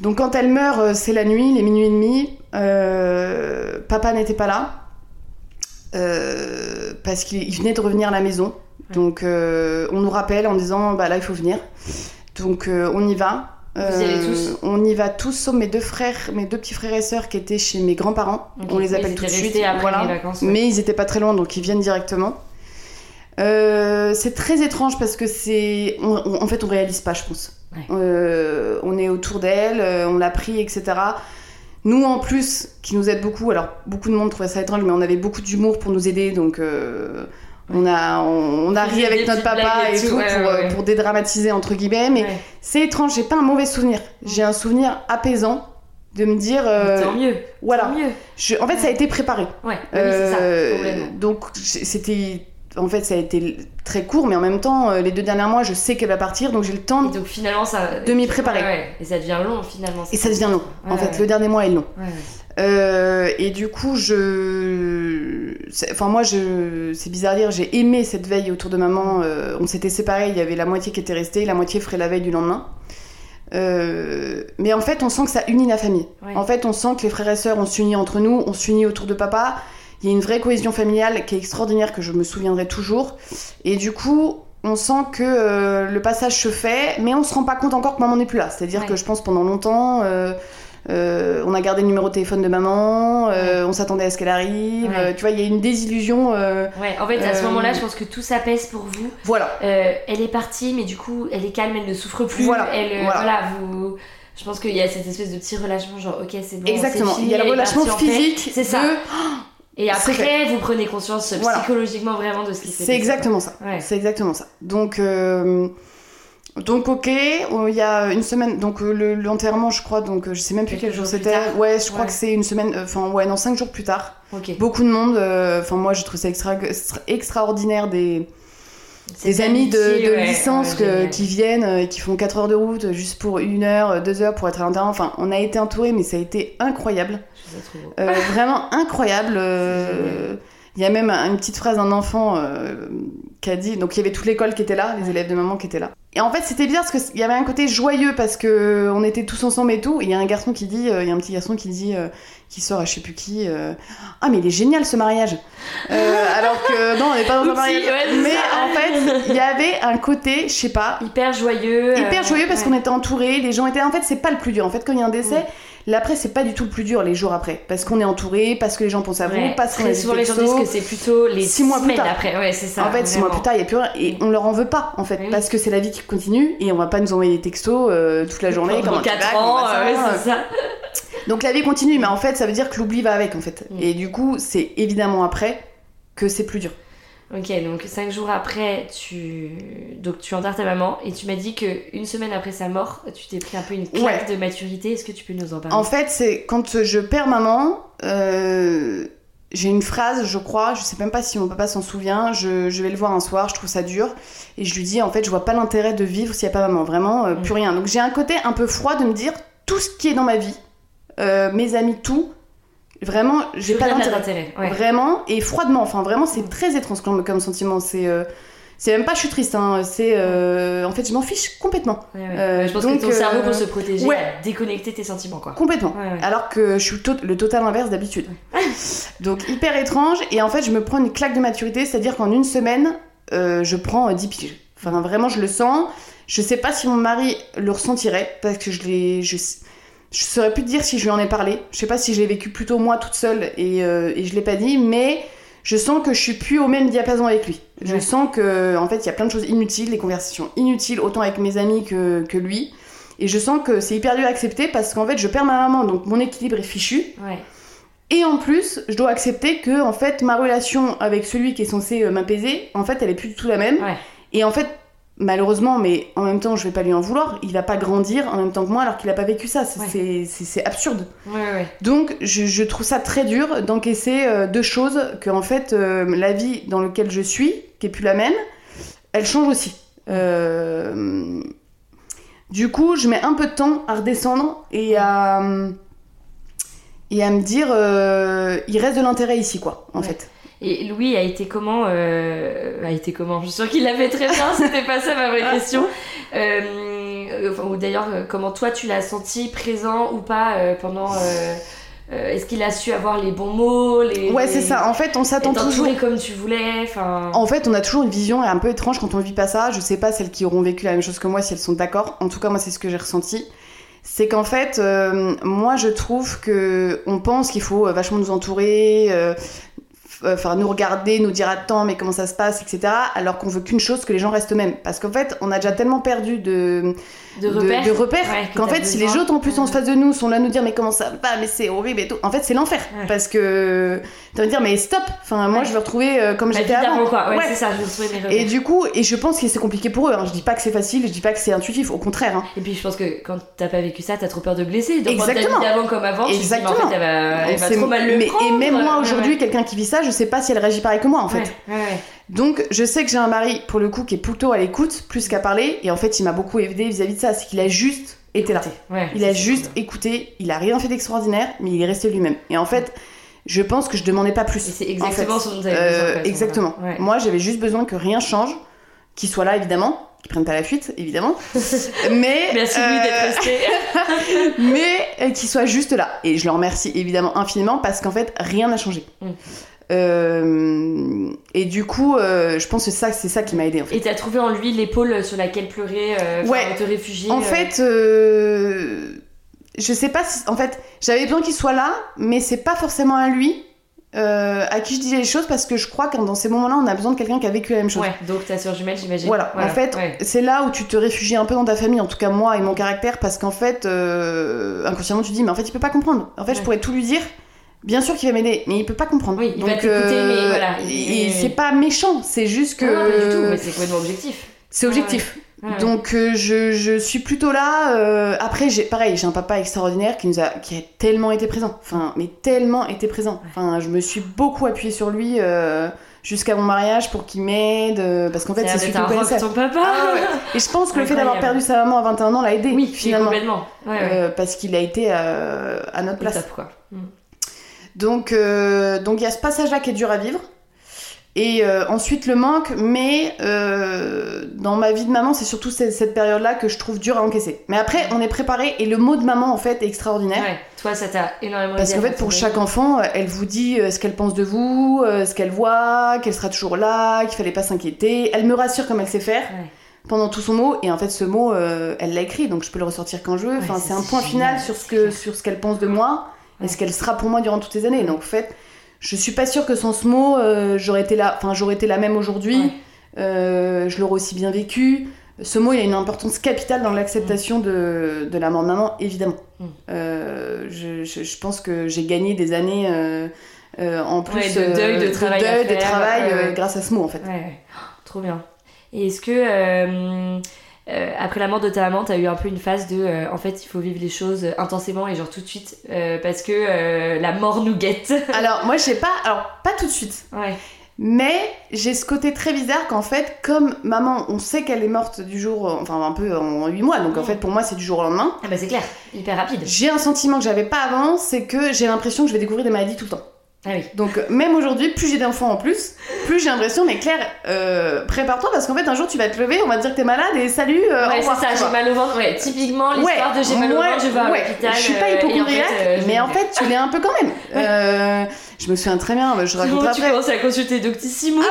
donc quand elle meurt, euh, c'est la nuit, les minuit et demi. Euh, papa n'était pas là euh, parce qu'il il venait de revenir à la maison. Donc euh, on nous rappelle en disant bah là il faut venir. Donc euh, on y va. Vous y allez tous On y va tous sauf mes deux frères, mes deux petits frères et sœurs qui étaient chez mes grands-parents. On les Oui, appelle ils tout de étaient suite. après Voilà. les vacances, ouais. Mais ils étaient pas très loin donc ils viennent directement. Euh, c'est très étrange parce que c'est. en fait, on réalise pas, je pense. Ouais. Euh, on est autour d'elle, euh, on l'a pris, etc. Nous, en plus, qui nous aide beaucoup, alors beaucoup de monde trouvait ça étrange, mais on avait beaucoup d'humour pour nous aider, donc euh, on a, on, on a ri avec notre papa et et tout, tout ouais, pour, ouais, euh, pour dédramatiser, entre guillemets, mais Ouais. c'est étrange, j'ai pas un mauvais souvenir. J'ai un souvenir apaisant de me dire. euh, Tant mieux. voilà. Tant mieux. Je- en fait, ça a été préparé. Ouais, oui, c'est ça. Euh, complètement. donc c'était en fait ça a été très court mais en même temps euh, les deux derniers mois je sais qu'elle va partir donc j'ai le temps donc finalement, ça. de m'y préparer. Ouais, ouais. Et ça devient long finalement. et ça devient long en fait le dernier mois est long. Euh, et du coup je enfin moi je c'est bizarre à dire j'ai aimé cette veille autour de maman Euh, on s'était séparés il y avait la moitié qui était restée la moitié ferait la veille du lendemain Euh, mais en fait on sent que ça unit la famille en fait on sent que les frères et sœurs on s'unit entre nous on s'unit autour de papa il y a une vraie cohésion familiale qui est extraordinaire que je me souviendrai toujours et du coup on sent que euh, le passage se fait mais on se rend pas compte encore que maman n'est plus là c'est à dire Ouais. que je pense pendant longtemps euh, euh, on a gardé le numéro de téléphone de maman, on s'attendait à ce qu'elle arrive. Ouais. tu vois, il y a une désillusion. Ouais, en fait, à ce moment-là, je pense que tout s'apaise pour vous. voilà. Elle est partie, mais du coup, elle est calme, elle ne souffre plus. Voilà, Elle, voilà. voilà, vous. Je pense qu'il y a cette espèce de petit relâchement, genre, ok, c'est bon. Exactement. Il y a le relâchement physique. C'est ça. de- Et après, vous prenez conscience Voilà. psychologiquement vraiment de ce qui s'est passé. C'est exactement ça. Ouais. C'est exactement ça. Donc, euh, donc ok, il y a une semaine, donc euh, le- l'enterrement, je crois, donc je sais même plus quel jour c'était. Ouais, je crois Ouais. que c'est une semaine, euh, enfin ouais, non, cinq jours plus tard. Ok. Beaucoup de monde. Enfin moi, je trouve ça extra, extra- extraordinaire des des amis de, amitié, de ouais, licence ouais, que- génial. qui viennent et qui font 4 heures de route juste pour une heure, deux heures pour être à l'intérieur. Enfin, on a été entourés, mais ça a été incroyable. Je trouve ça trop beau. Euh, vraiment incroyable. euh, Il y a même une petite phrase d'un enfant euh, qui a dit. Donc il y avait toute l'école qui était là, les élèves de maman qui étaient là. Et en fait, c'était bien parce qu'il y avait un côté joyeux parce que on était tous ensemble et tout. Il y a un garçon qui dit, euh, il y a un petit garçon qui dit, euh, qui sort à je sais plus qui, ah mais il est génial ce mariage. Alors que non, on n'est pas dans un mariage. ouais, mais ça. en fait, il y avait un côté, je sais pas, Hyper joyeux. hyper joyeux parce ouais. qu'on était entourés, les gens étaient. En fait, c'est pas le plus dur. En fait, quand il y a un décès, Mm. L'après, c'est pas du tout le plus dur les jours après. Parce qu'on est entouré, parce que les gens pensent à vous, Ouais. parce qu'on des souvent, les gens disent que c'est plutôt les Six mois plus tard. après. Ouais, c'est ça. en fait, six mois plus tard, il n'y a plus rien. Et on leur en veut pas, en fait, Oui. parce que c'est la vie qui continue et on va pas nous envoyer des textos euh, toute la journée. Tu 4 vas, comment ans, euh, ouais, c'est ça. Donc la vie continue, mais en fait, ça veut dire que l'oubli va avec, en fait. Mm. Et du coup, c'est évidemment après que c'est plus dur. Ok, donc 5 jours après, tu donc tu enterres ta maman et tu m'as dit que une semaine après sa mort, tu t'es pris un peu une claque de maturité. Est-ce que tu peux nous en parler? En fait, c'est quand je perds maman, euh, j'ai une phrase, je crois, je sais même pas si mon papa s'en souvient. Je, je vais le voir un soir, je trouve ça dur, et je lui dis en fait, je vois pas l'intérêt de vivre s'il y a pas maman, vraiment euh, Mm. plus rien. Donc j'ai un côté un peu froid de me dire tout ce qui est dans ma vie, euh, mes amis, tout, vraiment, j'ai pas d'intérêt. Ouais. Vraiment, et froidement, enfin vraiment, c'est très étrange comme, comme sentiment. C'est, euh, c'est même pas je suis triste, hein, c'est euh, en fait je m'en fiche complètement. Ouais, ouais. Euh, je pense donc, que ton cerveau, pour se protéger, ouais. a déconnecté tes sentiments, quoi. Complètement. Alors que je suis le total inverse d'habitude. Donc hyper étrange. Et en fait, je me prends une claque de maturité, c'est-à-dire qu'en une semaine, euh, je prends euh, 10 piges. Enfin, vraiment, je le sens. Je sais pas si mon mari le ressentirait, parce que je l'ai. Je, je saurais plus te dire si je lui en ai parlé. Je sais pas si je l'ai vécu plutôt moi toute seule et, euh, et je l'ai pas dit, mais je sens que je suis plus au même diapason avec lui. Je Ouais. sens que, en fait, il y a plein de choses inutiles, des conversations inutiles, autant avec mes amis que, que lui. Et je sens que c'est hyper dur à accepter parce qu'en fait, je perds ma maman, donc mon équilibre est fichu. Ouais. Et en plus, je dois accepter que en fait, ma relation avec celui qui est censé euh, m'apaiser, en fait, elle est plus du tout la même. Ouais. Et en fait, malheureusement, mais en même temps, je vais pas lui en vouloir, il va pas grandir en même temps que moi alors qu'il a pas vécu ça. C'est Ouais. absurde. Ouais, ouais. Donc, je, je trouve ça très dur d'encaisser euh, deux choses que en fait, euh, la vie dans laquelle je suis, qui est plus la même, elle change aussi. Euh, Du coup, je mets un peu de temps à redescendre et à et à me dire, il reste de l'intérêt ici, quoi, en fait. Et Louis a été comment euh, A été comment? Je suis sûre qu'il l'a fait très bien, c'était pas ça ma vraie question. Euh, euh, enfin, ou d'ailleurs, comment toi tu l'as senti présent ou pas pendant. euh, Est-ce qu'il a su avoir les bons mots les, Ouais, les- c'est ça. En fait, on s'attend toujours. comme tu voulais enfin... En fait, on a toujours une vision un peu étrange quand on vit pas ça. Je sais pas celles qui auront vécu la même chose que moi si elles sont d'accord. En tout cas, moi, c'est ce que j'ai ressenti. C'est qu'en fait, euh, moi, je trouve que on pense qu'il faut vachement nous entourer, euh, enfin nous regarder, nous dire attends, mais comment ça se passe, etc. Alors qu'on veut qu'une chose, que les gens restent eux-mêmes. Parce qu'en fait, on a déjà tellement perdu de de repères. de, repères Ouais, que qu'en fait, si les autres en plus en face de nous sont là à nous dire mais comment ça va, mais c'est horrible et tout. En fait, c'est l'enfer. Ouais. Parce que tu vas me dire mais stop. Enfin, moi, Ouais. je veux retrouver euh, comme j'étais avant. quoi. C'est ça, je mes. Et du coup, et je pense que c'est compliqué pour eux. Hein. Je dis pas que c'est facile, je dis pas que c'est intuitif, au contraire. hein. Et puis je pense que quand t'as pas vécu ça, t'as trop peur de blesser. Donc quand Exactement. t'as comme avant, tu te dis, mais en Exactement. fait, elle va, elle va C'est- trop mal le mais, prendre. Et même moi aujourd'hui, quelqu'un qui vit ça, je sais pas si elle réagit pareil que moi en fait. Donc je sais que j'ai un mari pour le coup qui est plutôt à l'écoute plus qu'à parler. Et en fait, il m'a beaucoup aidé vis-à-vis de ça. C'est qu'il a juste été là. Ouais, Il a juste écouté. Il a rien fait d'extraordinaire, mais il est resté lui-même. Et en fait, je pense que je demandais pas plus. Et c'est en exactement fait. ce dont t'avais Euh, besoin. ce exactement. Ouais. Moi, j'avais juste besoin que rien change, qu'il soit là évidemment, qu'il prenne pas la fuite évidemment, mais Merci euh, d'être resté. mais euh, qu'il soit juste là. Et je le remercie évidemment infiniment parce qu'en fait, rien n'a changé. Mm. Euh, et du coup, euh, je pense que ça, c'est ça qui m'a aidé en fait. Et t'as trouvé en lui l'épaule sur laquelle pleurer, euh, Ouais. te réfugier. En euh, fait, je sais pas si. En fait, j'avais besoin qu'il soit là, mais c'est pas forcément à lui à qui je disais les choses parce que je crois que dans ces moments-là, on a besoin de quelqu'un qui a vécu la même chose. Ouais, donc ta soeur jumelle, j'imagine. Voilà, en fait, ouais. c'est là où tu te réfugies un peu dans ta famille, en tout cas moi et mon caractère, parce qu'en fait, inconsciemment, tu te dis, mais en fait, il peut pas comprendre. En fait, je pourrais tout lui dire. Bien sûr qu'il va m'aider, mais il peut pas comprendre. Oui, il va t'écouter, mais voilà, il- Et il- c'est pas méchant, c'est juste que. Non, non, pas du tout, mais c'est complètement objectif. C'est objectif. Ouais, ouais. Donc euh, je, je suis plutôt là. euh, après, j'ai pareil, j'ai un papa extraordinaire qui nous a, qui a tellement été présent. Enfin, mais tellement été présent. Enfin, je me suis beaucoup appuyée sur lui euh, jusqu'à mon mariage pour qu'il m'aide, euh, parce qu'en fait, c'est celui connaissait. ton papa. Ah ouais. Et je pense que le fait d'avoir perdu sa maman à 21 ans l'a aidé, Oui, finalement. complètement. Ouais, ouais. Euh, parce qu'il a été euh, à notre place. top, quoi. Donc, euh, donc il y a ce passage-là qui est dur à vivre. Et euh, ensuite le manque, mais euh, dans ma vie de maman, c'est surtout cette, cette période-là que je trouve dur à encaisser. Mais après, on est préparé et le mot de maman en fait est extraordinaire. Ouais, toi, ça t'a énormément Parce qu'en fait, pour chaque enfant, elle vous dit ce qu'elle pense de vous, ce qu'elle voit, qu'elle sera toujours là, qu'il fallait pas s'inquiéter. Elle me rassure comme elle sait faire Ouais. pendant tout son mot. Et en fait, ce mot, euh, elle l'a écrit, donc je peux le ressortir quand je veux. Enfin, c'est un point génial, final sur ce que sur ce qu'elle pense de moi. Et ce qu'elle sera pour moi durant toutes ces années. Donc en fait, je suis pas sûre que sans ce mot, euh, j'aurais été là. Enfin, j'aurais été la même aujourd'hui. Ouais. Euh, je l'aurais aussi bien vécu. Ce mot, il a une importance capitale dans l'acceptation de, de la mort de maman, évidemment. Mm. Euh, je, je- je pense que j'ai gagné des années en plus Ouais, de deuil, de travail à de grâce à ce mot, en fait. Ouais. Oh, trop bien. Et est-ce que, euh, euh, après la mort de ta maman, t'as eu un peu une phase de, euh, en fait, il faut vivre les choses intensément et genre tout de suite, euh, parce que euh, la mort nous guette Alors, moi, je sais pas, alors, pas tout de suite. Ouais. Mais j'ai ce côté très bizarre qu'en fait, comme maman, on sait qu'elle est morte du jour, euh, enfin un peu en 8 mois, donc en Mm. fait pour moi c'est du jour au lendemain. Ah bah c'est clair, hyper rapide. J'ai un sentiment que j'avais pas avant, c'est que j'ai l'impression que je vais découvrir des maladies tout le temps. Ah oui. Donc même aujourd'hui, plus j'ai d'enfants en plus, plus j'ai l'impression, mais Claire, euh, prépare-toi parce qu'en fait un jour tu vas te lever, on va te dire que t'es malade et salut, euh, Ouais, c'est ça, j'ai mal au ventre. Ouais, typiquement, l'histoire de j'ai mal au ventre, je vais à l'hôpital. Je suis pas euh, et en fait, hypochondriaque, euh, mais en fait tu l'es un peu quand même. Euh, je me souviens très bien, je raconte bon, tu après. commences à consulter Doctissimo, Ah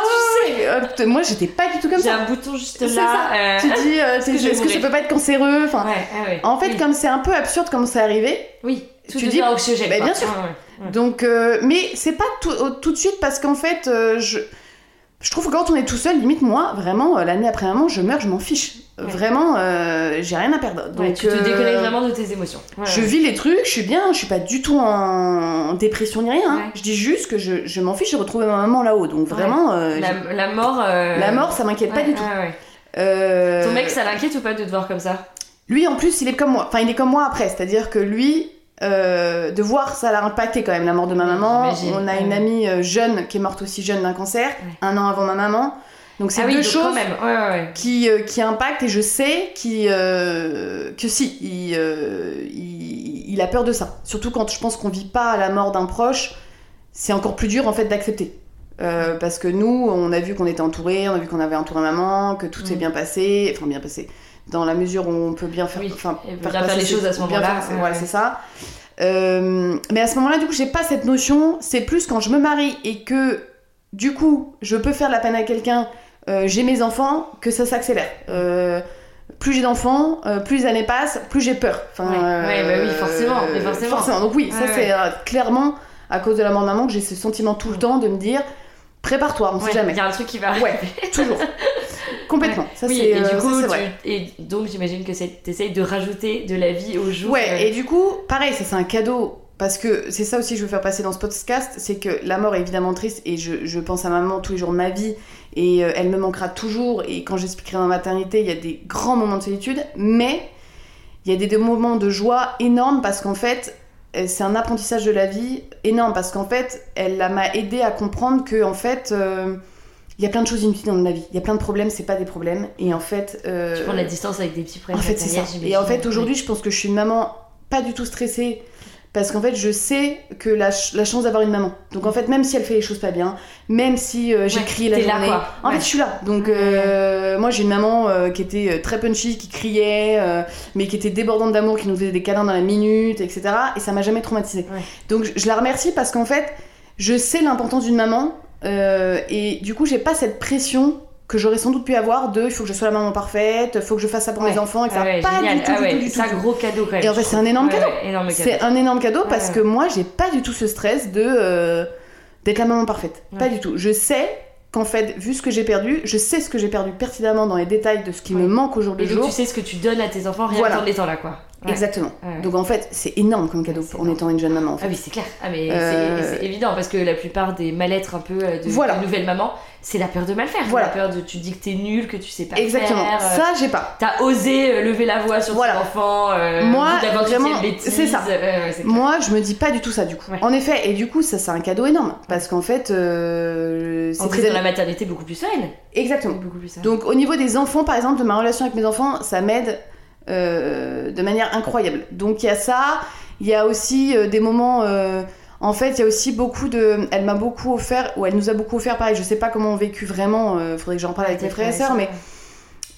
tu sais. moi j'étais pas du tout comme J'ai ça. un bouton juste là. ça. euh, Tu dis, euh, que est-ce que ça peut pas être cancéreux enfin, Ouais, ah ouais. En fait, oui. comme c'est un peu absurde comme c'est arrivé, Oui, tout tu dis- anxiogène. Bah, bien sûr. Ouais. Donc, euh, mais c'est pas tout, de suite parce qu'en fait, euh, je, je trouve que quand on est tout seul, limite moi, vraiment, euh, l'année après maman, je meurs, je m'en fiche. Ouais. Vraiment, j'ai rien à perdre. Donc, Ouais, tu te déconnectes vraiment de tes émotions. Ouais, Je vis les trucs, je suis bien, je suis pas du tout en, dépression ni rien. hein. Je dis juste que je, je m'en fiche, j'ai retrouvé ma maman là-haut. Donc vraiment, La, la mort. la mort, ça m'inquiète pas du tout. Ton mec, ça l'inquiète ou pas de te voir comme ça? Lui, en plus, il est comme moi. Enfin, il est comme moi après. C'est-à-dire que lui, euh, de voir, ça l'a impacté quand même, la mort de ma maman. On a une amie euh, jeune qui est morte aussi jeune d'un cancer, Ouais. un an avant ma maman. Donc, c'est Ah oui, deux choses. Ouais, ouais, qui, euh, qui impactent et je sais qui, euh, que si, il, il, il a peur de ça. Surtout quand je pense qu'on vit pas la mort d'un proche, c'est encore plus dur en fait d'accepter. Parce que nous, on a vu qu'on était entourés, on a vu qu'on avait entouré maman, que tout s'est Mm. bien passé, enfin bien passé, dans la mesure où on peut bien faire, Oui, enfin, bien faire les ses- choses à ce moment-là, voilà, c'est ça. Euh, mais à ce moment-là, du coup, j'ai pas cette notion. C'est plus quand je me marie et que, du coup, je peux faire de la peine à quelqu'un, euh, j'ai mes enfants, que ça s'accélère. Euh, plus j'ai d'enfants, plus les années passent, plus j'ai peur. Enfin, ouais, bah oui, forcément, mais forcément. Donc oui, ça Ouais, c'est clairement à cause de la mort de maman que j'ai ce sentiment tout le temps de me dire, prépare-toi, on sait jamais. Il y a un truc qui va arriver. Ouais, toujours. Complètement. Ça, oui, et euh, du ça, tu- et donc j'imagine que tu essayes de rajouter de la vie au jour. Ouais, euh, et du coup, pareil, ça c'est un cadeau. Parce que c'est ça aussi que je veux faire passer dans ce podcast, c'est que la mort est évidemment triste et je, je pense à ma maman tous les jours de ma vie et euh, elle me manquera toujours et quand j'expliquerai ma maternité, il y a des grands moments de solitude, mais il y a des, des moments de joie énormes parce qu'en fait, c'est un apprentissage de la vie énorme parce qu'en fait, elle m'a aidé à comprendre que en fait, euh, il y a plein de choses inutiles dans ma vie, il y a plein de problèmes, c'est pas des problèmes et en fait... euh, Tu prends la distance avec des petits problèmes. en fait, c'est ça. Et en fait, aujourd'hui, je pense que je suis une maman pas du tout stressée. Parce qu'en fait, je sais que la, ch- la chance d'avoir une maman. Donc en fait, même si elle fait les choses pas bien, même si euh, j'ai Ouais, crié la là, journée, quoi. en Ouais. fait, je suis là. Donc euh, moi, j'ai une maman euh, qui était euh, très punchy, qui criait, mais qui était débordante d'amour, qui nous faisait des câlins dans la minute, etc. Et ça m'a jamais traumatisée. Ouais. Donc je, je la remercie parce qu'en fait, je sais l'importance d'une maman. euh, et du coup, j'ai pas cette pression que j'aurais sans doute pu avoir de il faut que je sois la maman parfaite, il faut que je fasse ça pour mes enfants, etc. Ah ouais, pas génial. du tout, ah du ouais, tout, du c'est un gros cadeau quand même. Et en fait, c'est un énorme cadeau. C'est un énorme cadeau parce que moi, j'ai pas du tout ce stress de euh, d'être la maman parfaite. Pas du tout. Je sais qu'en fait, vu ce que j'ai perdu, je sais ce que j'ai perdu pertinemment dans les détails de ce qui me manque au jour le Et jour. tu sais ce que tu donnes à tes enfants rien Voilà. qu'en étant là, quoi. Ouais. Exactement. Ouais, ouais. Donc en fait, c'est énorme comme cadeau en énorme. étant une jeune maman. En fait. Ah oui, c'est clair. Ah mais Euh, c'est- évident parce que la plupart des mal-être un peu euh, de, Voilà. de nouvelle maman, c'est la peur de mal faire. Voilà. La peur de tu dis que t'es nul, que tu sais pas Exactement. faire. euh, Ça, j'ai pas. T'as osé euh, lever la voix sur Voilà. ton enfant. Euh, Moi, au bout de la 28e vraiment, c'est ça. Clair. Moi, je me dis pas du tout ça du coup. En effet, et du coup, ça c'est un cadeau énorme parce qu'en fait, euh, c'est des dans la maternité beaucoup plus sereine. Exactement. Beaucoup plus sereine. Donc au niveau des enfants, par exemple, de ma relation avec mes enfants, ça m'aide euh, de manière incroyable. Donc il y a ça, il y a aussi euh, des moments... euh, en fait, il y a aussi beaucoup de... Elle m'a beaucoup offert, ou elle nous a beaucoup offert, pareil, je sais pas comment on vécu vraiment, euh, faudrait que j'en parle avec mes frères et sœurs, mais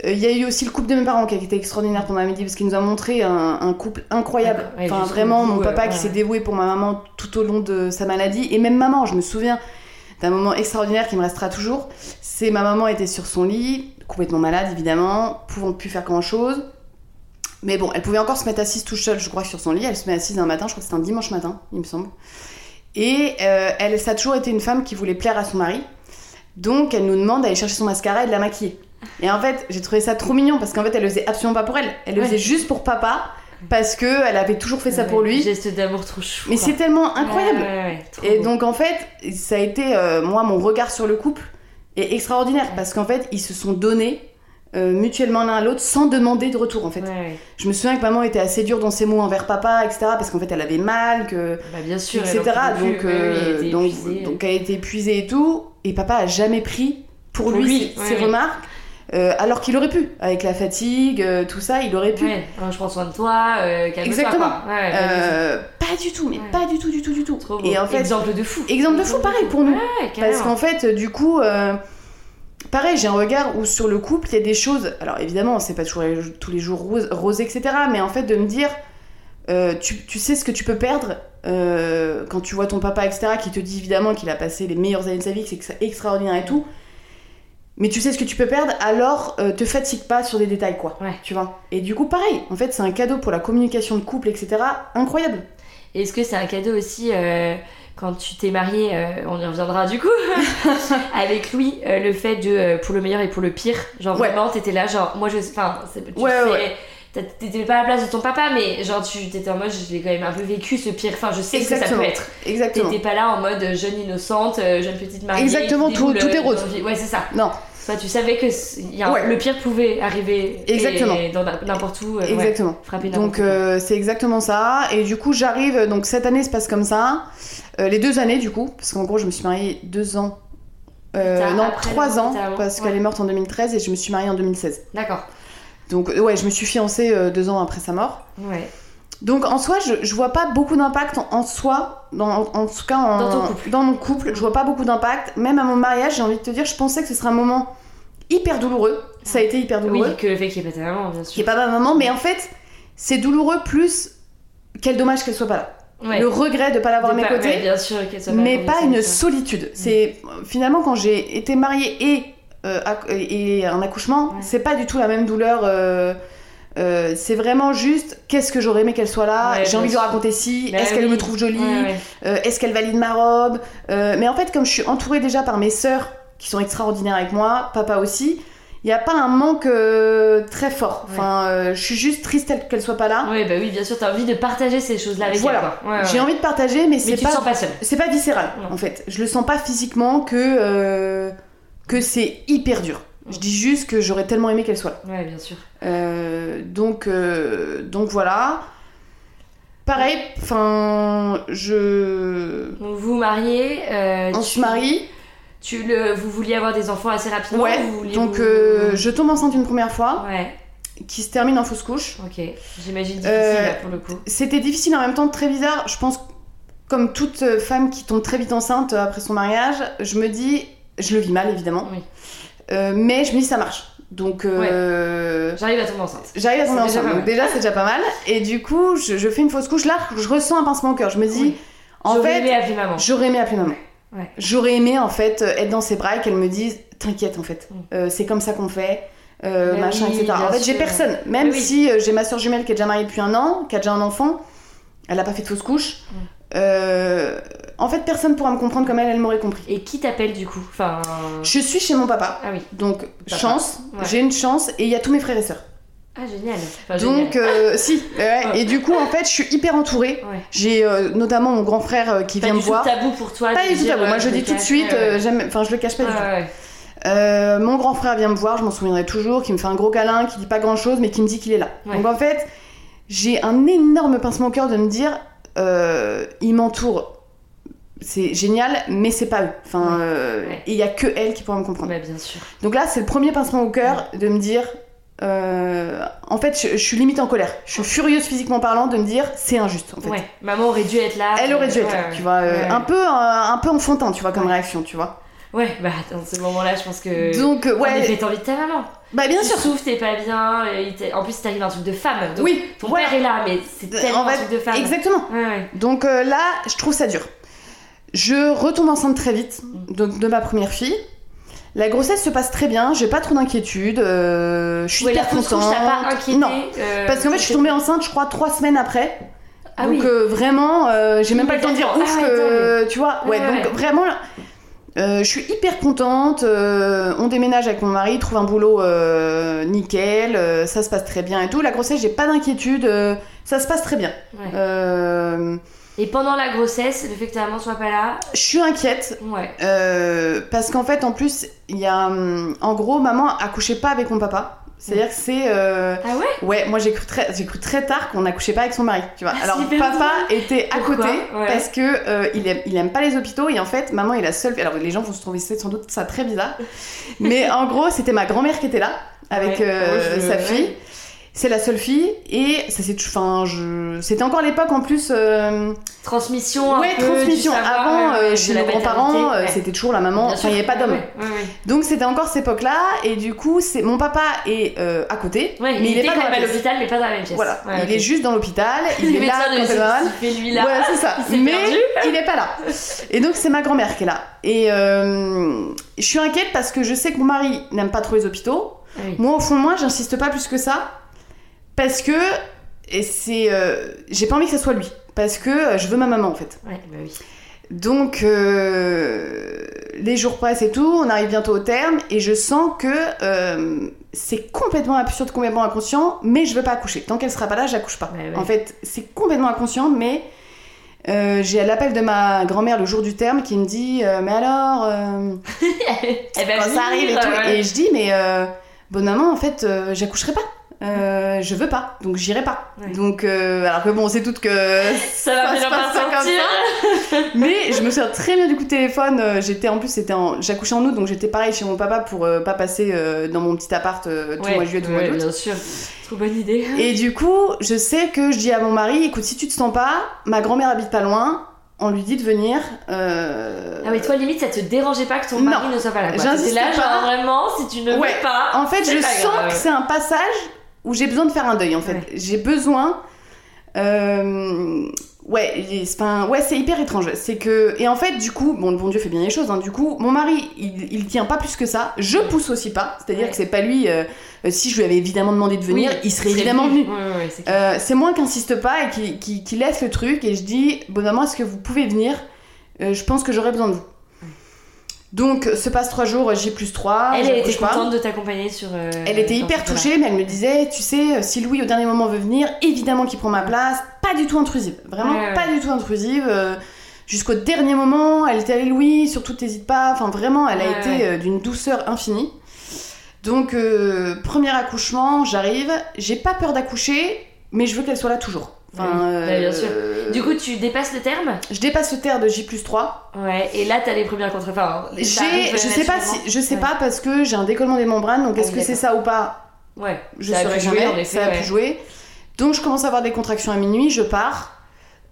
il y a eu aussi le couple de mes parents qui a été extraordinaire pendant la midi, parce qu'il nous a montré un, un couple incroyable. Ouais, enfin, vraiment, mon papa ouais, qui s'est dévoué pour ma maman tout au long de sa maladie, et même maman, je me souviens d'un moment extraordinaire qui me restera toujours. C'est ma maman était sur son lit, complètement malade évidemment, pouvant plus faire grand chose. Mais bon, elle pouvait encore se mettre assise toute seule, je crois, sur son lit. Elle se met assise un matin, je crois que c'était un dimanche matin, il me semble. Et euh, elle, ça a toujours été une femme qui voulait plaire à son mari. Donc elle nous demande d'aller chercher son mascara et de la maquiller. Et en fait, j'ai trouvé ça trop mignon parce qu'en fait, elle le faisait absolument pas pour elle. Elle le Ouais. faisait juste pour papa parce que elle avait toujours fait ça pour lui. Geste d'amour trop chou. Mais c'est tellement incroyable. Ouais, Et beau. donc en fait, ça a été euh, moi mon regard sur le couple est extraordinaire parce qu'en fait ils se sont donnés euh, mutuellement l'un à l'autre sans demander de retour en fait. Ouais, ouais. Je me souviens que maman était assez dure dans ses mots envers papa, etc. Parce qu'en fait elle avait mal, que Bah, bien sûr. etc. Donc, plus. Euh, donc, épuisée. donc elle était épuisée et tout. Et papa a jamais pris pour, Pour lui, lui, ses, ouais, ses ouais. remarques. Euh, alors qu'il aurait pu, avec la fatigue, euh, tout ça, il aurait pu. Ouais, hein, je prends soin de toi, euh, Exactement. Ouais, pas du pas du tout, mais Ouais. pas du tout, du tout, du tout. tout. Trop beau. Et en fait, exemple de fou. exemple de fou, pareil pour nous. Parce qu'en fait, du coup, pareil, j'ai un regard où sur le couple, il y a des choses. Alors évidemment, c'est pas toujours tous les jours rose, rose, etc. Mais en fait, de me dire, euh, tu, tu sais ce que tu peux perdre euh, quand tu vois ton papa, etc., qui te dit évidemment qu'il a passé les meilleures années de sa vie, que c'est ex- extraordinaire et tout. Mais tu sais ce que tu peux perdre, alors euh, te fatigue pas sur des détails, quoi. Ouais. Tu vois? Et du coup, pareil, en fait, c'est un cadeau pour la communication de couple, etc. Incroyable. Est-ce que c'est un cadeau aussi quand tu t'es marié, euh, on y reviendra du coup, avec Louis, euh, le fait de euh, pour le meilleur et pour le pire, genre Ouais. vraiment t'étais là, genre moi je, enfin tu Ouais, T'étais pas à la place de ton papa, mais genre tu t'étais en mode j'ai quand même un peu vécu ce pire. Enfin, je sais ce que ça peut être. Exactement. T'étais pas là en mode jeune innocente, jeune petite mariée. Exactement, tout- tout est rose. Ouais, c'est ça. Non, Tu savais que y a un- Ouais. le pire pouvait arriver. et- Exactement. dans n'importe où. euh, ouais, exactement. frapper n'importe Donc euh, c'est exactement ça. Et du coup j'arrive, donc cette année se passe comme ça. Euh, les deux années du coup, parce qu'en gros je me suis mariée deux ans. Euh, non, trois ans, parce ouais. qu'elle est morte en 2013 et je me suis mariée en 2016. D'accord. Donc ouais, je me suis fiancée deux ans après sa mort. Ouais. Donc en soi, je, je vois pas beaucoup d'impact en, en soi, dans, en, en tout cas en- Dans ton couple. dans mon couple, je vois pas beaucoup d'impact. Même à mon mariage, j'ai envie de te dire, je pensais que ce serait un moment hyper douloureux. Ça a été hyper douloureux. Oui, que le fait qu'il n'y ait pas ta maman, bien sûr. est pas ma maman, mais en fait, c'est douloureux plus quel dommage qu'elle soit pas là. Ouais. Le regret de pas l'avoir à mes pas- côtés, ouais, bien sûr, soit mais comme pas une solitude. C'est finalement quand j'ai été mariée et, euh, et un accouchement, Ouais. c'est pas du tout la même douleur. euh, euh, c'est vraiment juste qu'est-ce que j'aurais aimé qu'elle soit là, Ouais, j'ai envie de lui raconter si, Bah est-ce qu'elle oui. me trouve jolie, Ouais, euh, est-ce qu'elle valide ma robe? Euh, mais en fait, comme je suis entourée déjà par mes sœurs qui sont extraordinaires avec moi, papa aussi, il n'y a pas un manque très fort. Enfin, je suis juste triste qu'elle soit pas là. Ouais, bah oui, bien sûr, t'as envie de partager ces choses-là avec Voilà. elle. Ouais. J'ai envie de partager, mais Mais c'est pas pas c'est pas viscéral Non. en fait. Je le sens pas physiquement que que c'est hyper dur. Je dis juste que j'aurais tellement aimé qu'elle soit là. Ouais, bien sûr. Euh, donc euh, donc voilà. Pareil, enfin je Donc vous vous mariez. euh, on tu- se marie. Tu le, vous vouliez avoir des enfants assez rapidement Ouais. ou vous Donc vous- euh, je tombe enceinte une première fois, Ouais, qui se termine en fausse couche. ok. J'imagine difficile là, pour le coup. C'était difficile en même temps très bizarre. Je pense comme toute femme qui tombe très vite enceinte après son mariage, je me dis, je le vis mal évidemment, Oui. Euh, mais je me dis ça marche. Donc euh, J'arrive à tomber enceinte. j'arrive à tomber déjà enceinte. pas Donc déjà c'est déjà pas mal. Et du coup je, je fais une fausse couche là, je ressens un pincement au cœur. Je me dis, Oui. en J'aurais fait, aimé appeler maman. j'aurais aimé appeler maman. Ouais. J'aurais aimé en fait être dans ses bras et qu'elle me dise, t'inquiète en fait, Mm. Euh, c'est comme ça qu'on fait. Mais machin, oui, etc. En fait, j'ai personne. Même Mais oui. si j'ai ma soeur jumelle qui est déjà mariée depuis un an, qui a déjà un enfant, elle a pas fait de fausse couche. Mm. Euh, en fait, personne pourra me comprendre comme elle, elle m'aurait compris. Et qui t'appelle du coup Enfin. Je suis chez mon papa, Ah oui. donc Papa. chance, Ouais. j'ai une chance, et il y a tous mes frères et sœurs. Ah génial. Enfin, donc, génial. euh, si, ouais, et du coup, en fait, je suis hyper entourée. Ouais. J'ai euh, notamment mon grand frère euh, qui Pas vient du me tout voir. tabou pour toi. Pas du tout tabou. Moi, euh, je dis tout de suite, euh, enfin, je le cache pas du tout. Euh, mon grand frère vient me voir, je m'en souviendrai toujours, qui me fait un gros câlin, qui dit pas grand chose, mais qui me dit qu'il est là. Ouais. Donc en fait, j'ai un énorme pincement au cœur de me dire, euh, il m'entoure, c'est génial, mais c'est pas eux. Enfin, Ouais. euh, Ouais. et il y a que elle qui pourra me comprendre. Bah, bien sûr. Donc là, c'est le premier pincement au cœur de me dire, euh, en fait, je, je suis limite en colère. Je suis furieuse physiquement parlant de me dire, c'est injuste. En fait. Ouais. Maman aurait dû être là. Elle aurait dû être Ouais, là, ouais. tu vois, euh, Ouais. un peu, un peu enfantin, tu vois, comme Ouais. réaction, tu vois. Ouais, bah dans ce moment-là, je pense que. Donc euh, En ouais, effet, t'as envie de ta maman. bah bien tu sûr. souffres, t'es pas bien. en plus, t'arrives un truc de femme. Donc, Oui, Ton ouais. père est là, mais c'est tellement En un truc de femme. Exactement. Ouais, ouais. Donc euh, là, je trouve ça dur. Je retombe enceinte très vite, donc de ma première fille. La grossesse se passe très bien, j'ai pas trop d'inquiétude, euh, je suis Ouais, hyper contente. pas inquiété. Non, euh, parce qu'en fait, je suis tombée enceinte, je crois, trois semaines après. Ah donc oui. euh, vraiment, euh, j'ai même pas le temps de dire ouf Ah que tu vois. Ouais, donc vraiment, je suis hyper contente. on déménage avec mon mari, trouve un boulot nickel, ça se passe très bien et tout. La grossesse, j'ai pas d'inquiétude, ça se passe très bien. Ouais. Et pendant la grossesse, le fait que ta maman soit pas là, je suis inquiète ouais. Euh, parce qu'en fait, en plus, il y a. hum, En gros, maman accouchait pas avec mon papa. C'est-à-dire que c'est. euh, Ah ouais? Ouais, moi j'ai cru très, j'ai cru très tard qu'on n'accouchait pas avec son mari, tu vois. Ah, Alors papa était à Pourquoi? côté Ouais. parce que euh, il, aime, il aime pas les hôpitaux et en fait maman est la seule. Alors les gens vont se trouver sans doute ça très bizarre, mais en gros c'était ma grand-mère qui était là avec Ouais. euh, je- sa fille. C'est la seule fille et ça c'est, enfin je, c'était encore l'époque en plus. euh, Transmission. ouais, peu transmission. savoir, Avant, ouais, euh, de chez nos grands-parents, euh, ouais. c'était toujours la maman. Enfin, il n'y avait pas d'homme. Donc c'était encore cette époque-là et du coup c'est mon papa est euh, à côté, mais il, il est pas dans l'hôpital, mais pas dans la même pièce. Voilà, il est juste dans l'hôpital, il Le est là quand elle va lui là. Voilà, c'est ça. Il Mais perdu. il est pas là. Et donc c'est ma grand-mère qui est là. Et euh, je suis inquiète parce que je sais que mon mari n'aime pas trop les hôpitaux. Ah. Moi au fond de moi, j'insiste pas plus que ça parce que et c'est euh, j'ai pas envie que ça soit lui parce que euh, je veux ma maman en fait. Ouais, bah oui. Donc euh, les jours passent et tout, on arrive bientôt au terme et je sens que euh, c'est complètement absurde, complètement inconscient, mais je veux pas accoucher. Tant qu'elle sera pas là, j'accouche pas. Ouais, ouais. En fait, c'est complètement inconscient, mais euh, j'ai l'appel de ma grand-mère le jour du terme qui me dit mais alors Elle va quand ça arrive et tout et je dis mais bonne maman en fait j'accoucherai pas. Euh, je veux pas, donc j'irai pas. Ouais. Donc, euh, alors que bon, on sait toutes que Ça va ça bien pas passe pas comme sortir. mais je me souviens très bien du coup de téléphone. euh, J'étais en plus, c'était en... j'accouchais en août, donc j'étais pareil chez mon papa pour euh, pas passer dans mon petit appart tout le Ouais, mois de juillet, tout le mois d'août. bien sûr. Trop bonne idée. Et du coup, je sais que je dis à mon mari, écoute, si tu te sens pas, ma grand-mère habite pas loin, on lui dit de venir. euh, Ah mais toi limite ça te dérangeait pas que ton Non. mari ne soit pas là. J'insiste là pas. genre vraiment si tu ne Ouais. veux pas. En fait, je sens grave. que c'est un passage où j'ai besoin de faire un deuil. En fait, Ouais. j'ai besoin. euh, Ouais, il- enfin, ouais, c'est hyper étrange. C'est que et en fait, du coup, bon, le bon Dieu fait bien les choses. hein, du coup, mon mari, il, il tient pas plus que ça. Je pousse aussi pas. C'est-à-dire Ouais. que c'est pas lui. euh, euh, si je lui avais évidemment demandé de venir, Oui, il serait évidemment venu. Ouais, c'est. Euh, moi qui insiste pas et qui, qui, qui laisse le truc et je dis bon maman est-ce que vous pouvez venir? Je pense que j'aurais besoin de vous donc se passe trois jours J plus 3 Elle, elle était contente de t'accompagner sur. euh, elle était hyper touchée mais elle me disait tu sais si Louis au dernier moment veut venir évidemment qu'il prend ma place. Pas du tout intrusive. Vraiment Ouais, ouais. pas du tout intrusive euh, jusqu'au dernier moment elle était allée Louis surtout t'hésites pas. Enfin vraiment elle a été euh, d'une douceur infinie. Donc euh, premier accouchement j'arrive. J'ai pas peur d'accoucher mais je veux qu'elle soit là toujours Enfin, Ouais, ouais, bien sûr. euh, Du coup tu dépasses le terme. je dépasse le terre de J plus 3. Ouais. Et là t'as les premières contre. Enfin. ça J'ai, arrive je sais pas si, je sais Ouais. pas parce que j'ai un décollement des membranes, donc Ah est-ce que c'est ça ou pas? Ouais. Je ça saurais jouer, jamais. effet, ça a ouais. pu jouer. Donc je commence à avoir des contractions à minuit, je pars.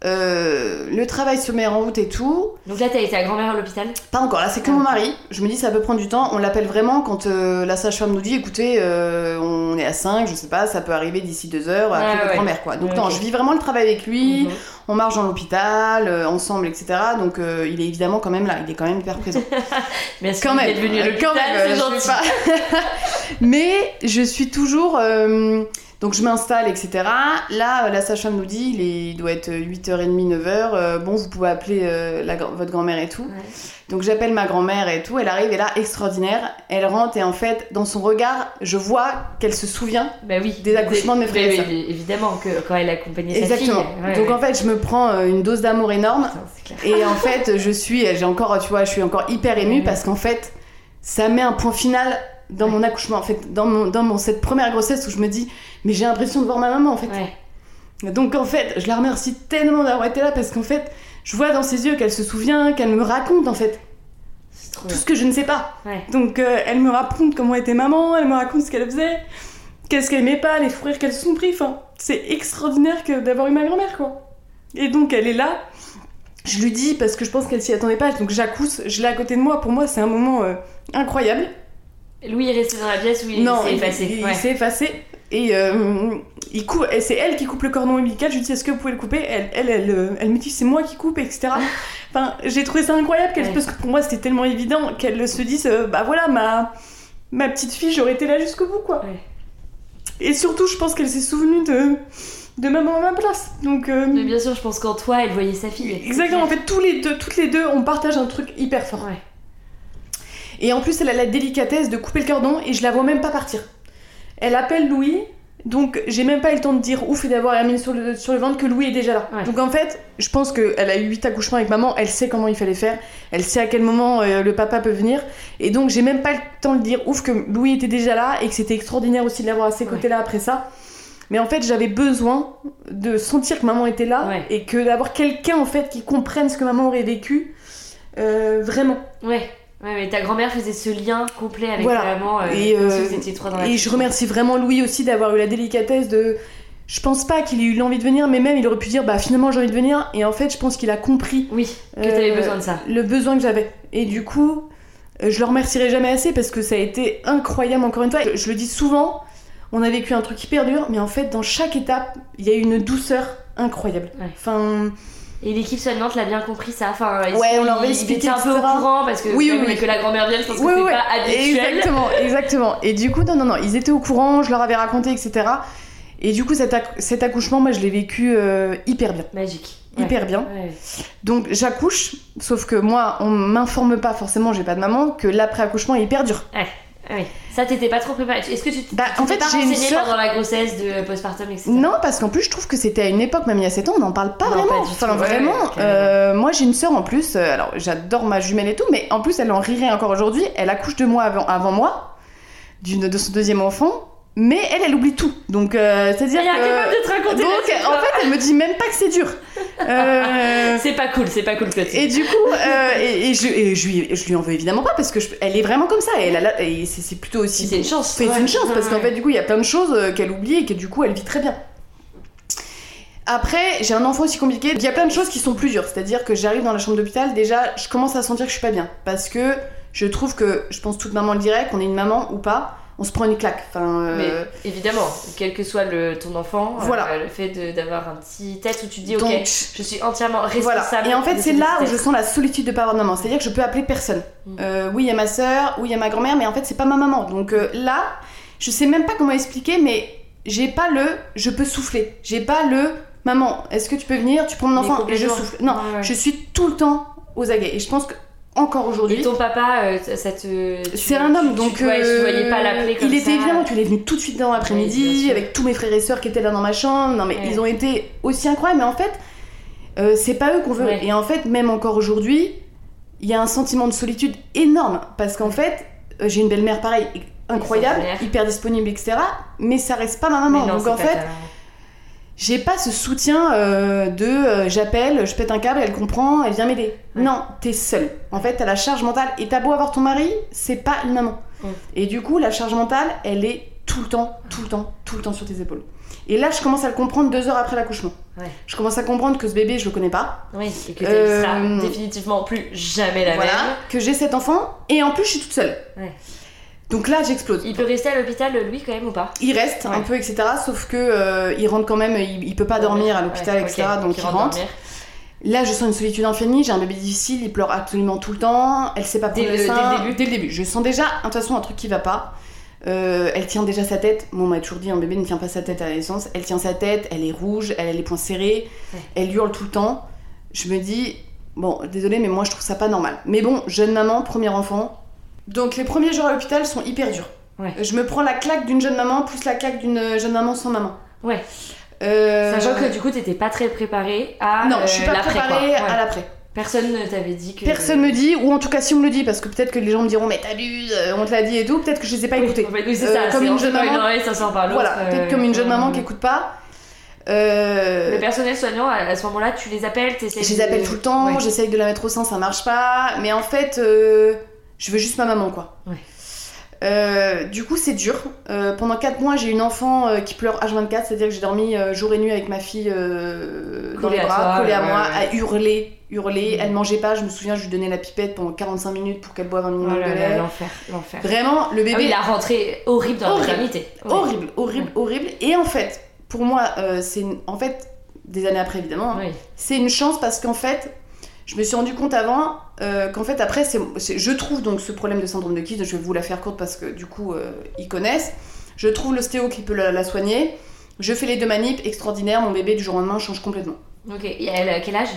Euh, le travail se met en route et tout. Donc là t'as été à grand-mère à l'hôpital? Pas encore, là c'est que Ah, mon mari. Je me dis ça peut prendre du temps. On l'appelle vraiment quand euh, la sage-femme nous dit écoutez, euh, on est à 5, je sais pas, ça peut arriver d'ici 2 heures après Ouais, votre ouais. grand-mère quoi. Donc non, je vis vraiment le travail avec lui. Mhm. On marche dans l'hôpital, ensemble, etc. Donc il est évidemment quand même là, il est quand même hyper présent. Mais est-ce quand même, êtes venu à euh, l'hôpital quand même, C'est je pas- Mais je suis toujours. Euh, donc je m'installe, etc. Là, euh, la sage-femme nous dit, il, est- il doit être 8h30, 9h. euh, bon, vous pouvez appeler euh, la, votre grand-mère et tout. Ouais. Donc j'appelle ma grand-mère et tout. Elle arrive et là, extraordinaire. Elle rentre et en fait, dans son regard, je vois qu'elle se souvient. Bah oui. Des accouchements de mes frères Oui, Évidemment que quand elle accompagnait sa Exactement. fille. Ouais, donc ouais. en fait, je me prends euh, une dose d'amour énorme. Putain. Et en fait, je suis, j'ai encore, tu vois, je suis encore hyper émue parce qu'en fait, ça met un point final dans mon accouchement. En fait, dans, mon, dans mon, cette première grossesse où je me dis, mais j'ai l'impression de voir ma maman en fait. Ouais. Donc en fait, je la remercie tellement d'avoir été là parce qu'en fait, je vois dans ses yeux qu'elle se souvient, qu'elle me raconte en fait tout bien. ce que je ne sais pas. Ouais. Donc euh, elle me raconte comment était maman, elle me raconte ce qu'elle faisait, qu'est-ce qu'elle aimait pas, les fous rires qu'elle se sont pris. Enfin, c'est extraordinaire que d'avoir eu ma grand-mère quoi. Et donc elle est là. Je lui dis parce que je pense qu'elle s'y attendait pas, donc j'accousse, je l'ai à côté de moi. Pour moi, c'est un moment euh, incroyable. Louis est resté dans la pièce où il non, s'est effacé. il- il Ouais. s'est effacé. Et, euh, il c'est elle qui coupe le cordon ombilical. Je lui dis est-ce que vous pouvez le couper? Elle, elle, elle, euh, elle me dit c'est moi qui coupe, etc. Enfin, j'ai trouvé ça incroyable qu'elle, Ouais. parce que pour moi c'était tellement évident qu'elle se dise euh, bah voilà ma ma petite fille, j'aurais été là jusqu'au bout quoi. Ouais. Et surtout, je pense qu'elle s'est souvenue de de maman à ma place. Donc euh, Mais bien sûr, je pense qu'en toi, elle voyait sa fille. exactement. En fait, tous les deux, toutes les deux, on partage un truc hyper fort. Ouais. Et en plus, elle a la délicatesse de couper le cordon et je la vois même pas partir. Elle appelle Louis Donc j'ai même pas eu le temps de dire ouf et d'avoir Hermine sur le, sur le ventre que Louis est déjà là. Ouais. Donc en fait, je pense qu'elle a eu 8 accouchements avec maman, elle sait comment il fallait faire, elle sait à quel moment euh, le papa peut venir. Et donc j'ai même pas le temps de dire ouf que Louis était déjà là et que c'était extraordinaire aussi de l'avoir à ses Ouais. côtés là après ça. Mais en fait, j'avais besoin de sentir que maman était là Ouais. et que d'avoir quelqu'un en fait qui comprenne ce que maman aurait vécu. euh, vraiment. Ouais. Ouais, mais ta grand-mère faisait ce lien complet avec Voilà. ta maman. euh, Et, euh, trois dans la Et je remercie vraiment Louis aussi d'avoir eu la délicatesse de. Je pense pas qu'il ait eu l'envie de venir, mais même il aurait pu dire bah finalement j'ai envie de venir. Et en fait, je pense qu'il a compris Oui, que t'avais euh, besoin de ça. le besoin que j'avais. Et du coup, euh, je le remercierai jamais assez parce que ça a été incroyable encore une fois. Je, je le dis souvent, on a vécu un truc hyper dur, mais en fait, dans chaque étape, il y a eu une douceur incroyable. Ouais. Enfin, Et l'équipe soignante l'a bien compris ça. Enfin, ils- Ouais, on leur avait expliqué, un peu au courant parce que, Oui, oui, oui. que la grand-mère vienne, je pense que Ouais, c'est ouais, pas habituel. Exactement, exactement. Et du coup, non, non, non, ils étaient au courant, je leur avais raconté, etc. Et du coup, cet, acc- cet accouchement, moi, je l'ai vécu euh, hyper bien. Magique. Ouais. Hyper bien. Ouais. Donc, j'accouche, sauf que moi, on m'informe pas forcément, j'ai pas de maman, que l'après-accouchement est hyper dur. Ah oui. Ça, t'étais pas trop préparée. Est-ce que tu Bah, t'es en fait, pas renseignée sœur- pendant la grossesse de postpartum, etc. Non, parce qu'en plus, je trouve que c'était à une époque, même il y a 7 ans, on n'en parle pas Non, vraiment. pas enfin, ouais, vraiment. euh, moi, j'ai une sœur en plus, euh, alors j'adore ma jumelle et tout, mais en plus, elle en rirait encore aujourd'hui. Elle accouche de moi avant, avant moi, d'une, de son deuxième enfant, mais elle, elle oublie tout. Donc, euh, c'est-à-dire que. de te raconter Donc, la en fait, elle me dit même pas que c'est dur. Euh, C'est pas cool, c'est pas cool, Clotilde. Et du coup, euh, et, et je, et je, lui, je lui en veux évidemment pas parce que je- elle est vraiment comme ça. Et, c'est, plutôt aussi. C'est une chance. C'est Ouais. une chance parce qu'en fait, du coup, il y a plein de choses qu'elle oublie et que du coup, elle vit très bien. Après, j'ai un enfant aussi compliqué. Il y a plein de choses qui sont plus dures. C'est-à-dire que j'arrive dans la chambre d'hôpital, déjà, je commence à sentir que je suis pas bien. Parce que je trouve que, je pense toute maman le dirait, qu'on est une maman ou pas, on se prend une claque. Enfin, euh, Mais évidemment, quel que soit le, ton enfant, euh, Voilà. le fait d'avoir un petit tête où tu te dis, ok, je suis entièrement Voilà. responsable. Et en fait, c'est là où je sens la solitude de pas avoir de maman. C'est-à-dire que je peux appeler personne. Mm. Euh, oui, il y a ma soeur, oui, il y a ma grand-mère, mais en fait, c'est pas ma maman. Donc là, je sais même pas comment expliquer, mais j'ai pas le je peux souffler. J'ai pas le maman, est-ce que tu peux venir? Tu prends mon enfant et je souffle. Non, Ouais, ouais. je suis tout le temps aux aguets. Et je pense que encore Et aujourd'hui. ton papa, euh, ça te. C'est un homme, tu- donc tu, ouais, tu euh, voyais pas l'appeler comme il ça. était évidemment, tu l'es venu tout de suite dans l'après-midi avec tous mes frères et sœurs qui étaient là dans ma chambre. Non mais Ouais. ils ont été aussi incroyables, mais en fait, euh, c'est pas eux qu'on veut. Ouais. Et en fait, même encore aujourd'hui, il y a un sentiment de solitude énorme parce qu'en fait, euh, j'ai une belle-mère pareil, incroyable, hyper disponible, etc. Mais ça reste pas ma maman. Donc en fait, ta- j'ai pas ce soutien euh, de euh, j'appelle, je pète un câble, elle comprend, elle vient m'aider. Ouais. Non, t'es seule. En fait, t'as la charge mentale et t'as beau avoir ton mari, c'est pas une maman. Et du coup, la charge mentale, elle est tout le temps, tout le temps, tout le temps sur tes épaules. Et là, je commence à le comprendre deux heures après l'accouchement. Ouais. Je commence à comprendre que ce bébé, je le connais pas. Oui, et que Euh, définitivement plus jamais la voilà. même. Que j'ai cet enfant et en plus, je suis toute seule. Ouais. Donc là, j'explose. Il peut rester à l'hôpital, lui, quand même, ou pas? Il reste un peu, etc. Sauf que euh, il rentre quand même, il, il peut pas dormir à l'hôpital, Ouais, etc. Donc il rentre rentre. dormir. Là, je sens une solitude infinie, j'ai un bébé difficile, il pleure absolument tout le temps, elle sait pas prendre Dès le, le- sein. dès le début Dès le début. Je sens déjà, de toute façon, un truc qui va pas. Euh, elle tient déjà sa tête. Moi, on m'a toujours dit, un bébé ne tient pas sa tête à la naissance. Elle tient sa tête, elle est rouge, elle a les poings serrés, Ouais. elle hurle tout le temps. Je me dis, bon, désolée, mais moi, je trouve ça pas normal. Mais bon, jeune maman, premier enfant. Donc, les premiers jours à l'hôpital sont hyper durs. Ouais. Je me prends la claque d'une jeune maman plus la claque d'une jeune maman sans maman. Ouais. Euh, Sachant que du coup, t'étais pas très préparée à. Non, euh, je suis pas préparée. Ouais. à l'après. Personne ne t'avait dit que. Personne me dit, ou en tout cas si on me le dit, parce que peut-être que les gens me diront mais t'abuses, euh, on te l'a dit et tout, peut-être que je les ai pas écoutés. oui, c'est Euh, comme une jeune maman. Oreille, ça sort par l'autre. Voilà, peut-être euh, comme une jeune maman euh, qui écoute pas. Euh, Le personnel soignant, à ce moment-là, tu les appelles, t'essayes. je les appelle tout le temps, Ouais. j'essaye de la mettre au sein, ça marche pas, mais en fait, euh, je veux juste ma maman quoi. Ouais. Euh, du coup, c'est dur. Euh, pendant 4 mois, j'ai une enfant euh, qui pleure H24, c'est-à-dire que j'ai dormi jour et nuit avec ma fille dans Collée les à bras, collée à ouais, moi, ouais. à hurler, hurler. Mhm. Elle mangeait pas, je me souviens, je lui donnais la pipette pendant 45 minutes pour qu'elle boive un Oh minimum là de lait. l'enfer, l'enfer. Vraiment, le Ah bébé oui, la rentrée horrible dans la Horrible. maternité. Ouais. horrible, horrible, horrible. Et en fait, pour moi, c'est une- en fait des années après évidemment, hein, Oui. c'est une chance parce qu'en fait, je me suis rendu compte avant euh, qu'en fait après, je trouve donc ce problème de syndrome de Kyste. Je vais vous la faire courte parce que du coup euh, ils connaissent. Je trouve l'ostéo qui peut la, soigner. Je fais les deux manips extraordinaires. Mon bébé du jour au lendemain change complètement. Ok, et elle a quel âge?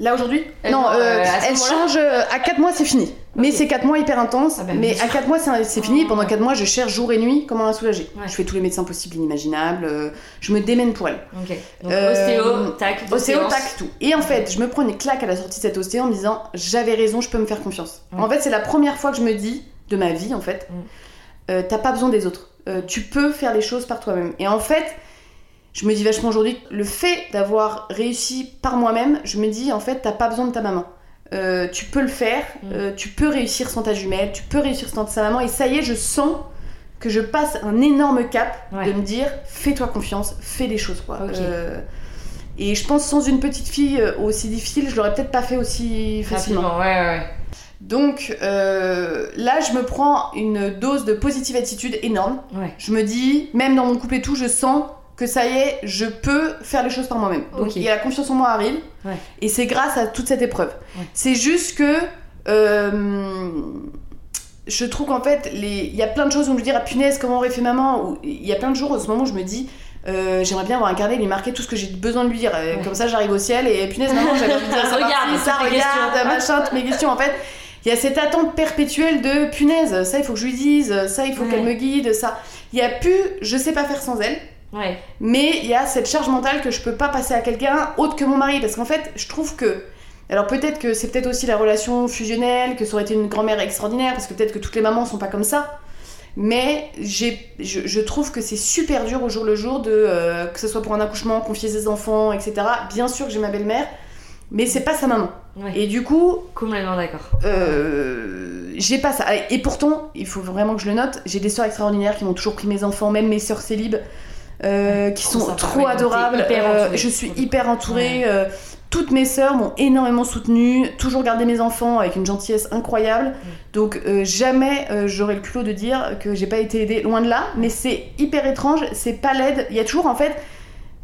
Là aujourd'hui Euh, Non, euh, euh, à elle change euh, à 4 mois, c'est fini. Mais Ok. c'est 4 mois hyper intenses. Ah bah, mais bien sûr. à 4 mois, c'est c'est fini. Pendant 4 mois, je cherche jour et nuit comment la soulager. Ouais. Je fais tous les médecins possibles, inimaginables. euh, je me démène pour elle. Ok. Donc Euh, ostéo, tac, deux Ostéo, séances. tac, tout. Et en fait, je me prends une claque à la sortie de cette ostéo en me disant j'avais raison, je peux me faire confiance. Ouais. En fait, c'est la première fois que je me dis, de ma vie en fait, Mm. euh, t'as pas besoin des autres. Euh, tu peux faire les choses par toi-même. Et en fait, je me dis vachement aujourd'hui, le fait d'avoir réussi par moi-même, je me dis en fait, t'as pas besoin de ta maman. Euh, tu peux le faire, Mm. euh, tu peux réussir sans ta jumelle, tu peux réussir sans sa maman, et ça y est, je sens que je passe un énorme cap Ouais. de me dire fais-toi confiance, fais des choses quoi. Euh, et je pense sans une petite fille aussi difficile, je l'aurais peut-être pas fait aussi facilement. Ouais, ouais. Donc euh, là, je me prends une dose de positive attitude énorme. Ouais. Je me dis, même dans mon couple et tout, je sens que ça y est, je peux faire les choses par moi-même. Donc Ok. il y a la confiance en moi arrive. Ouais. Et c'est grâce à toute cette épreuve. Ouais. C'est juste que euh, je trouve qu'en fait, il y a plein de choses où je me dis, ah punaise, comment aurait fait maman? Il y a plein de jours en ce moment où je me dis, euh, j'aimerais bien avoir un carnet et lui marquer tout ce que j'ai besoin de lui dire. Ouais. Comme ça, j'arrive au ciel et punaise, maman, j'avais envie de dire ça, Regarde, ça, regarde, machin, toutes mes questions. En fait, il y a cette attente perpétuelle de punaise, ça il faut que je lui dise, ça il faut Ouais. qu'elle me guide, ça. Il y a plus, je sais pas faire sans elle. Ouais. Mais il y a cette charge mentale que je peux pas passer à quelqu'un autre que mon mari. Parce qu'en fait, je trouve que. Alors peut-être que c'est peut-être aussi la relation fusionnelle, que ça aurait été une grand-mère extraordinaire, parce que peut-être que toutes les mamans sont pas comme ça. Mais j'ai, je, je trouve que c'est super dur au jour le jour de euh, que ce soit pour un accouchement, confier ses enfants, etc. Bien sûr que j'ai ma belle-mère, mais c'est pas sa maman. Ouais. Et du coup, Complètement d'accord. euh, j'ai pas ça. Et pourtant, il faut vraiment que je le note, j'ai des sœurs extraordinaires qui m'ont toujours pris mes enfants, même mes sœurs célibes, euh, qui sont sympa, trop donc adorables. Euh, je suis hyper entourée. euh, toutes mes sœurs m'ont énormément soutenue, toujours gardé mes enfants avec une gentillesse incroyable. Donc euh, jamais j'aurais le culot de dire que j'ai pas été aidée, loin de là. Mais c'est hyper étrange, c'est pas l'aide. Il y a toujours en fait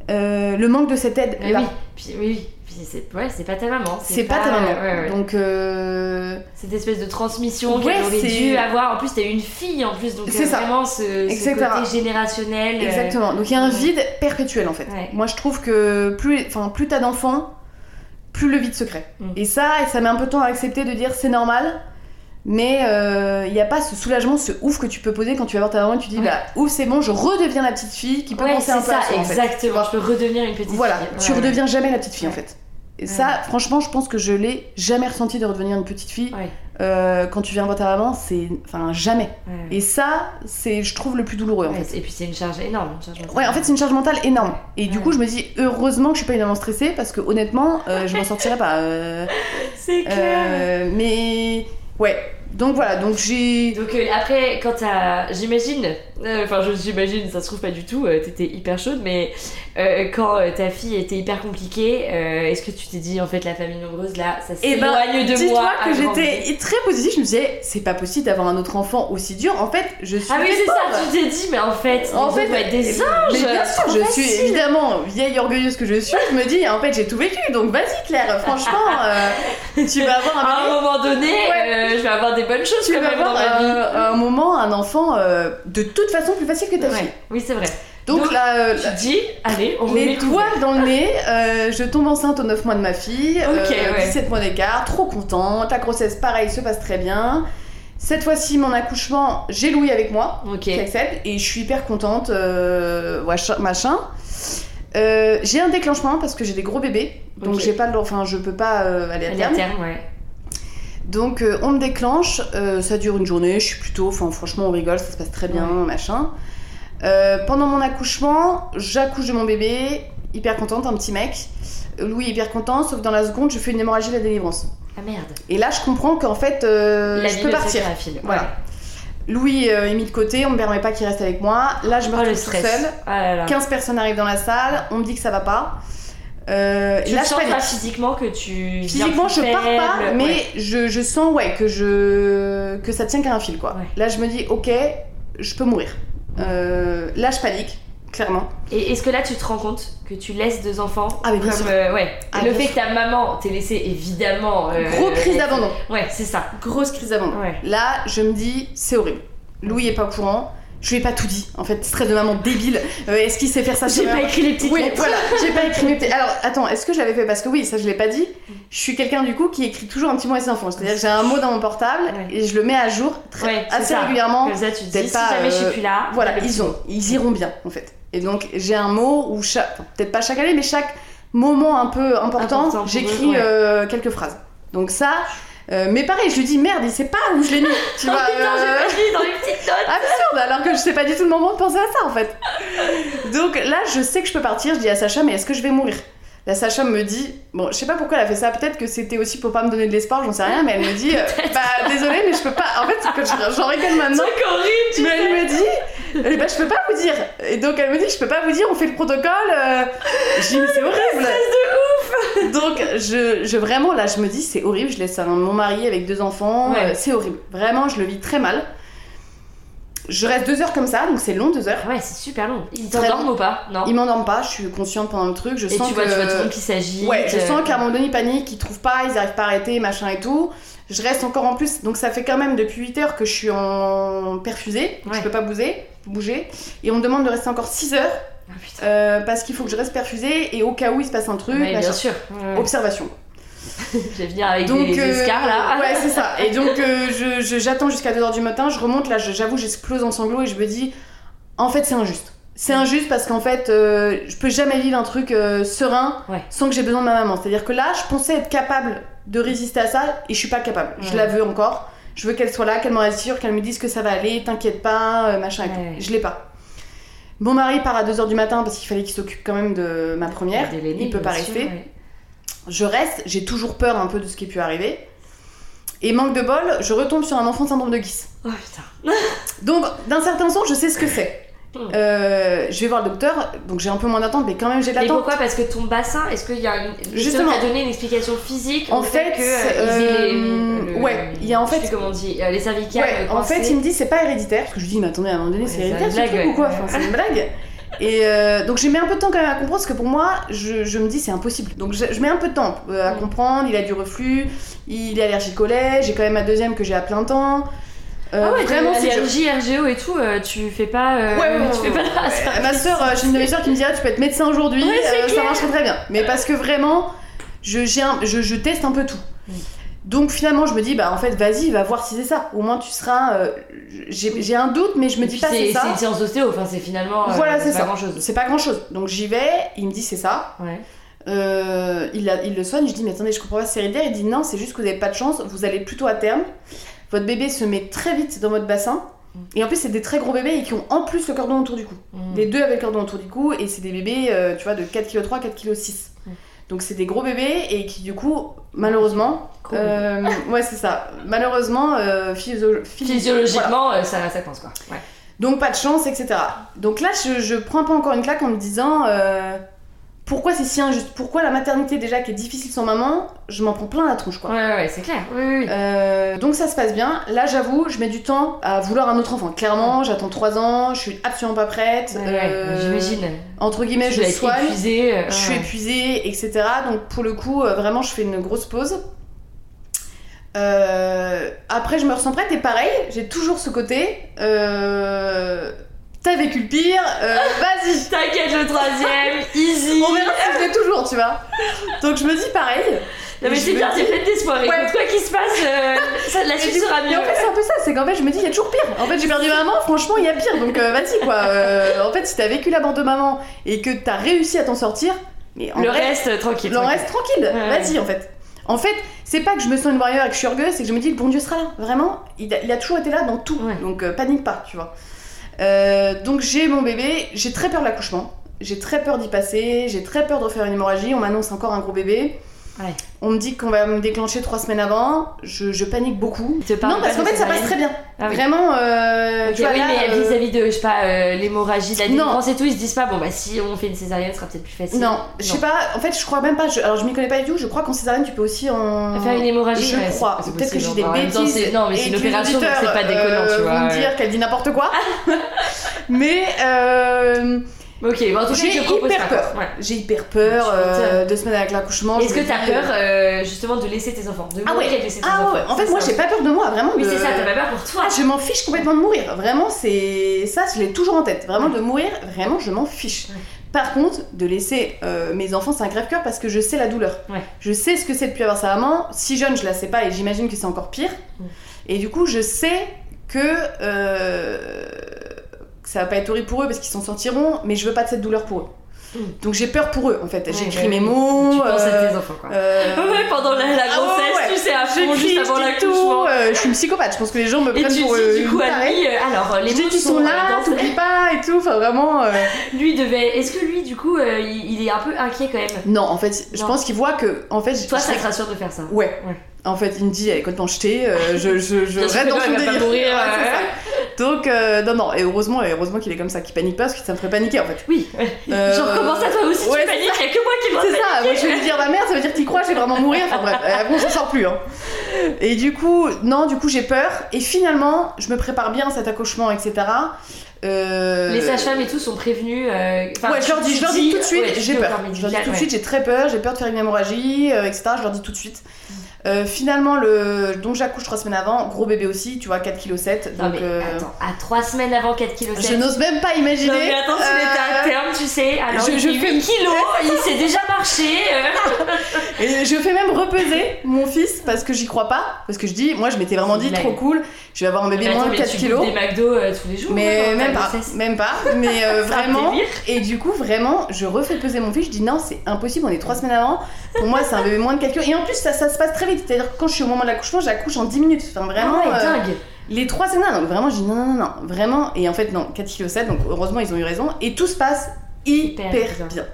le manque de cette aide Mais là. oui, oui, oui. C'est ouais, c'est pas ta maman. C'est pas, ta maman. ouais, ouais, ouais. Donc euh, cette espèce de transmission qu'elle aurait dû avoir. En plus, t'as une fille en plus, donc C'est euh, ça. vraiment ce, ce côté générationnel. euh, Exactement. Donc il y a un vide perpétuel en fait. Moi je trouve que plus, enfin plus t'as d'enfants, plus le vide se crée. Mm. Et ça, et ça met un peu de temps à accepter de dire c'est normal. Mais il n'y a pas ce soulagement, ce ouf que tu peux poser quand tu vas voir ta maman et tu dis Ouais. bah ouf c'est bon, je redeviens la petite fille qui peut Ouais, penser un peu ça, à en fait. exactement. Je peux redevenir une petite Voilà, fille. tu Ouais, redeviens jamais la petite fille en fait. Et ça, franchement, je pense que je l'ai jamais ressenti de redevenir une petite fille. Ouais. Euh, quand tu viens voir ta maman, c'est. Enfin, jamais. Ouais. Et ça, c'est, je trouve, le plus douloureux en fait. Et puis c'est une charge énorme. Une charge mentale. Ouais, en fait, c'est une charge mentale énorme. Et du coup, je me dis, heureusement que je suis pas une maman stressée parce que honnêtement, euh, je m'en sortirais pas. euh, c'est clair. euh, mais ouais. Donc voilà, donc j'ai. Donc après, quand t'as, j'imagine, enfin je j'imagine, ça se trouve pas du tout, euh, t'étais hyper chaude, mais euh, quand euh, ta fille était hyper compliquée, euh, est-ce que tu t'es dit en fait la famille nombreuse là, ça Eh ben, s'éloigne de Dis-toi moi que grande vitesse. j'étais très positive. Je me disais, c'est pas possible d'avoir un autre enfant aussi dur. En fait, je suis. Ah oui c'est ça, tu t'es dit mais en fait, En fait, être des mais anges. bien sûr, je suis facile. évidemment vieille orgueilleuse que je suis. Je me dis, en fait, j'ai tout vécu, donc vas-y Claire, franchement, euh, tu vas avoir un À un moment donné, Ouais. euh, je vais avoir des bonnes choses Tu quand vas même dans avoir ma vie. euh, un moment un enfant euh, de toute façon plus facile que ta fille. Ouais. Oui c'est vrai. Donc, Donc, là, euh, Tu dis, allez, on les doigts dans le nez, euh, je tombe enceinte aux 9 mois de ma fille, Ok, euh, ouais. 17 mois d'écart, trop contente, la grossesse pareil se passe très bien. Cette fois-ci, mon accouchement, j'ai Louis avec moi, Ok. qui accepte, et je suis hyper contente, euh, machin. j'ai un déclenchement parce que j'ai des gros bébés, donc Ok. j'ai pas le, enfin je peux pas aller à Aller à terme. terme, ouais. Donc euh, on me déclenche, euh, ça dure une journée, je suis plutôt, enfin franchement on rigole, ça se passe très bien, Ouais. machin. Euh, pendant mon accouchement, j'accouche de mon bébé, hyper contente, un petit mec. Louis est hyper content, sauf dans la seconde, je fais une hémorragie de la délivrance. Ah merde. Et là, je comprends qu'en fait, La je vie peux partir. Voilà. Ouais. Louis est mis de côté, on me permet pas qu'il reste avec moi. Là, je me Oh retrouve seule. Ah là là. 15 personnes arrivent dans la salle, on me dit que ça va pas. Euh, Tu là, sens pas physiquement que tu. Physiquement, je pars pas, faible, mais ouais. je, je sens ouais, que, je, que ça tient qu'à un fil. Quoi. Ouais. Là, je me dis, ok, je peux mourir. Euh, là, je panique, clairement. Et est-ce que là tu te rends compte que tu laisses deux enfants Ah, mais bien comme sûr. euh, ouais. Ah, le fait que ta maman t'ait laissé évidemment. euh, Gros crise d'abandon. Ouais, c'est ça. Grosse crise d'abandon. Ouais. Là, je me dis, c'est horrible. Louis est pas au courant. Je lui ai pas tout dit, en fait, stress de maman débile. Euh, est-ce qu'il sait faire ça J'ai pas écrit les petites Oui, lettres. voilà, j'ai pas écrit mes petits. Alors, attends, est-ce que je l'avais fait? Parce que oui, ça je l'ai pas dit. Je suis quelqu'un du coup qui écrit toujours un petit mot à ses enfants. C'est-à-dire que j'ai un mot dans mon portable Ouais. et je le mets à jour très, Ouais, assez ça. régulièrement. Comme ça, tu te dis, Peut-être si pas, jamais je euh, suis plus là. Voilà, ils ont, ils iront bien en fait. Et donc j'ai un mot où chaque, enfin, peut-être pas chaque année, mais chaque moment un peu important, j'écris ouais. euh, quelques phrases. Donc ça, euh, mais pareil, je lui dis merde, il sait pas où je l'ai mis. Tu Oh vois, putain, euh, mis dans les petites notes. absurde, alors que je sais pas du tout le moment de penser à ça en fait. Donc là, je sais que je peux partir. Je dis à Sacha, mais est-ce que je vais mourir? La Sacha me dit, bon, je sais pas pourquoi elle a fait ça. Peut-être que c'était aussi pour pas me donner de l'espoir, j'en sais rien, mais elle me dit, euh, bah désolée, mais je peux pas. En fait, c'est que je- j'en rigole maintenant. Truc horrible, tu Mais elle me dit, eh ben, je peux pas vous dire. Et donc elle me dit, je peux pas vous dire, on fait le protocole. euh. Je dis, mais c'est horrible. Donc je, je vraiment là, je me dis, c'est horrible. Je laisse un- mon mari avec deux enfants. Ouais. euh, c'est horrible. Vraiment, je le vis très mal. Je reste deux heures comme ça, donc c'est long, deux heures. Ah ouais, c'est super long. T'endorment long. ou pas Non. Il m'endorme pas, je suis consciente pendant le truc. Je Et sens tu vois, que. tu vois tout le monde qui s'agite. Ouais, je euh, sens qu'à un moment donné, ils paniquent, ils trouvent pas, ils arrivent pas à arrêter, machin et tout. Je reste encore en plus, donc ça fait quand même depuis 8 heures que je suis en perfusée, Ouais. je peux pas bouger, bouger. Et on me demande de rester encore 6 heures Ah euh, parce qu'il faut que je reste perfusée et au cas où il se passe un truc, Ouais, machin. bien sûr. Ouais. observation. Je vais venir avec Donc, des euh, escarres là. Ouais, c'est ça. Et donc, euh, je- j'attends jusqu'à 2h du matin, je remonte, là, j'avoue, j'explose en sanglots et je me dis, en fait, c'est injuste. C'est injuste parce qu'en fait, euh, je peux jamais vivre un truc euh, serein Ouais. sans que j'ai besoin de ma maman. C'est-à-dire que là, je pensais être capable de résister à ça et je suis pas capable. Je la veux encore. Je veux qu'elle soit là, qu'elle me rassure, qu'elle me dise que ça va aller, t'inquiète pas, euh, machin Ouais. Je l'ai pas. Mon mari part à 2h du matin parce qu'il fallait qu'il s'occupe quand même de ma première. L'aîné, Il peut pas sûr, rester. ouais. Je reste, j'ai toujours peur un peu de ce qui peut arriver. Et manque de bol, je retombe sur un enfant syndrome de Guiss. Oh putain. Donc, d'un certain sens, je sais ce que c'est. Euh, je vais voir le docteur, donc j'ai un peu moins d'attente, mais quand même j'ai de Mais l'attente. pourquoi? Parce que ton bassin, est-ce qu'il y a une. Justement. As donné une explication physique En fait, que euh, les- euh, le- ouais, il y a en fait- comment on dit, euh, les cervicales. Ouais, en fait, il me dit c'est pas héréditaire. Parce que je lui dis, mais attendez, à un moment donné, Ouais, c'est c'est héréditaire une ce blague, truc ouais. ou quoi. Enfin, c'est une blague. Et euh, donc j'ai mis un peu de temps quand même à comprendre parce que pour moi, je, je me dis c'est impossible. Donc je, je mets un peu de temps euh, à Mm. comprendre. Il a du reflux, il est allergique au lait. J'ai quand même ma deuxième que j'ai à plein temps. Euh, Ah ouais, vraiment, c'est dur. allergie, RGO et tout, euh, tu fais pas. euh, Ouais, ouais, tu fais pas ça. Ma soeur, j'ai une de mes soeurs qui me dit ah, tu peux être médecin aujourd'hui, euh, ça marcherait très bien. Mais parce que vraiment, je, j'ai un- je, je teste un peu tout. Donc finalement, je me dis bah en fait, vas-y, va voir si c'est ça. Au moins tu seras. euh, j'ai, un doute, mais je me Et dis pas c'est ça. c'est une séance d'ostéo, enfin c'est finalement. euh, Voilà, c'est pas ça. C'est pas grand chose. Donc j'y vais, il me dit c'est ça. Ouais. Euh, il, a- il le soigne, je dis mais attendez, je comprends pas, c'est. Il dit non, c'est juste que vous avez pas de chance, vous allez plutôt à terme. Votre bébé se met très vite dans votre bassin. Et en plus, c'est des très gros bébés et qui ont en plus le cordon autour du cou. Mm. Les deux avec le cordon autour du cou, et c'est des bébés, euh, tu vois, de 4,3 kg, 4,6 kg. Mm. Donc c'est des gros bébés et qui du coup, malheureusement, euh, ouais c'est ça, malheureusement, euh, physio- voilà. Physiologiquement, ça, ça coince quoi. Ouais. Donc pas de chance, etc. Donc là, je, je prends pas encore une claque en me disant pourquoi c'est si injuste? Pourquoi la maternité déjà qui est difficile sans maman, je m'en prends plein la tronche quoi. Ouais, ouais, ouais, c'est clair. Oui, oui, oui. Euh, donc ça se passe bien. Là, j'avoue, je mets du temps à vouloir un autre enfant. Clairement, j'attends 3 ans, je suis absolument pas prête. Ouais, ouais, Euh, J'imagine. Entre guillemets, Tu je soigne. épuisée. euh, Je suis épuisée, etc. Donc pour le coup, euh, vraiment, je fais une grosse pause. Euh, après, je me ressens prête et pareil, j'ai toujours ce côté. euh, T'as vécu le pire, euh, vas-y. T'inquiète, le troisième, easy. On verra si je l'ai toujours, tu vois. Donc je me dis pareil. Non mais c'est bien, dis- t'es pleine d'espoir. Ouais. Écoute, quoi qu'il se passe, euh, ça, la suite sera mais mieux. en fait, c'est un peu ça, c'est qu'en fait, je me dis, il y a toujours pire. En fait, j'ai perdu ma maman, franchement, il y a pire, donc euh, vas-y quoi. Euh, en fait, si t'as vécu la mort de maman et que t'as réussi à t'en sortir, mais le reste, tranquille. Le tranquille. reste tranquille, Ouais. vas-y en fait. En fait, c'est pas que je me sens une warrior et que je suis orgueilleuse, c'est que je me dis le bon Dieu sera là. Vraiment, il a, il a toujours été là dans tout. Ouais. Donc panique pas, tu vois. Euh, donc j'ai mon bébé, j'ai très peur de l'accouchement. J'ai très peur d'y passer, j'ai très peur de refaire une hémorragie. On m'annonce encore un gros bébé. Ouais. On me dit qu'on va me déclencher trois semaines avant. Je, je panique beaucoup. Te non, parce qu'en fait, ça passe très bien. Ah oui. Vraiment, euh, tu vois, oui, là, mais euh, vis-à-vis de, je sais pas, euh, l'hémorragie, la Non. délivrance et tout, ils se disent pas, bon bah si on fait une césarienne, ce sera peut-être plus facile. Non, je sais pas, en fait, je crois même pas. je- alors, je m'y connais pas du tout. Je crois qu'en césarienne, tu peux aussi en. Faire une hémorragie, Je ouais, crois. Peut-être que j'ai possible. des temps, bêtises. non, mais c'est une opération, c'est pas déconnant, tu vois. dire qu'elle dit n'importe quoi. mais Ok, bon, en tout cas, J'ai hyper peur. Ouais. J'ai hyper peur, euh, deux semaines avec l'accouchement. Est-ce que t'as peur euh, justement de laisser tes enfants De Ah mourir ouais, de laisser tes ah enfants ouais. En fait, moi, j'ai pas peur de moi, vraiment. Oui, de- c'est ça, t'as pas peur pour toi. Ah, je m'en fiche complètement de mourir. Vraiment, c'est ça, je l'ai toujours en tête. Vraiment, de mourir, vraiment, je m'en fiche. Par contre, de laisser euh, mes enfants, c'est un crève-cœur parce que je sais la douleur. Ouais. Je sais ce que c'est depuis avoir sa maman. Si jeune, je la sais pas et j'imagine que c'est encore pire. Et du coup, je sais que euh, que ça va pas être horrible pour eux parce qu'ils s'en sortiront, mais je veux pas de cette douleur pour eux. Mm. Donc j'ai peur pour eux en fait. J'écris mes mots. Tu penses à euh, tes enfants, quoi. euh, Ouais, pendant la, la ah grossesse, ouais, ouais. tu sais, à je fond, crie, juste avant je l'accouchement. tout, euh, je suis une psychopathe. Je pense que les gens me Et prennent tu pour dis euh, du coup à lui, euh, alors les Je mots sont euh, là, t'oublies pas et tout. Enfin vraiment. euh, Lui devait. Est-ce que lui, du coup, euh, il, il est un peu inquiet quand même? Non, en fait, je Non. pense qu'il voit que en fait. Toi, je- ça te rassure de faire ça. Ouais. Ouais. En fait, il me dit, elle est complètement jetée, euh, je, je, je reste dans son délire. Donc, euh, non, non, et heureusement, et heureusement qu'il est comme ça, qu'il panique pas, parce que ça me ferait paniquer en fait. Oui. Euh, genre comment ça toi aussi ouais, tu paniques, il y a que moi qui me C'est ça, moi je vais lui dire, ma mère, ça veut dire que t'y crois, je vais vraiment mourir. Enfin bref, euh, bon, ça sort plus. Hein. Et du coup, non, du coup, j'ai peur, et finalement, je me prépare bien à cet accouchement, etc. Euh, Les sages-femmes et tout sont prévenus. euh, enfin, ouais, je leur dis, je leur dis tout de suite, ouais, j'ai peur. Je leur dis tout de ouais. suite, j'ai très peur, j'ai peur de faire une hémorragie, euh, etc. Je leur dis tout de suite. Euh, finalement, le... donc j'accouche 3 semaines avant, gros bébé aussi, tu vois, 4,7 kg. Donc, mais euh, attends, à 3 semaines avant 4 kg je n'ose même pas imaginer. Non mais attends, tu l'étais à Euh, terme, tu sais. Alors je- il je fait fais- 8 kilos, il sait déjà marcher. euh. Et je fais même repeser mon fils parce que j'y crois pas. Parce que je dis, moi je m'étais vraiment dit trop cool, je vais avoir un bébé Mais moins de mais 4 tu kilos. des McDo euh, tous les jours. Mais ta même pas, même pas. Mais euh, vraiment. Et du coup, vraiment, je refais peser mon fils. Je dis non, c'est impossible, on est 3 semaines avant. Pour moi, c'est un bébé moins de 4 kilos. Et en plus, ça, ça se passe très vite. C'est-à-dire que quand je suis au moment de l'accouchement, j'accouche en 10 minutes. Enfin, vraiment. Ah ouais, euh, dingue. les 3 semaines, donc vraiment, je dis non, non, non, non. Vraiment. Et en fait, non, 4 kg 7. Donc heureusement, ils ont eu raison. Et tout se passe hyper, Hyper bien. bien.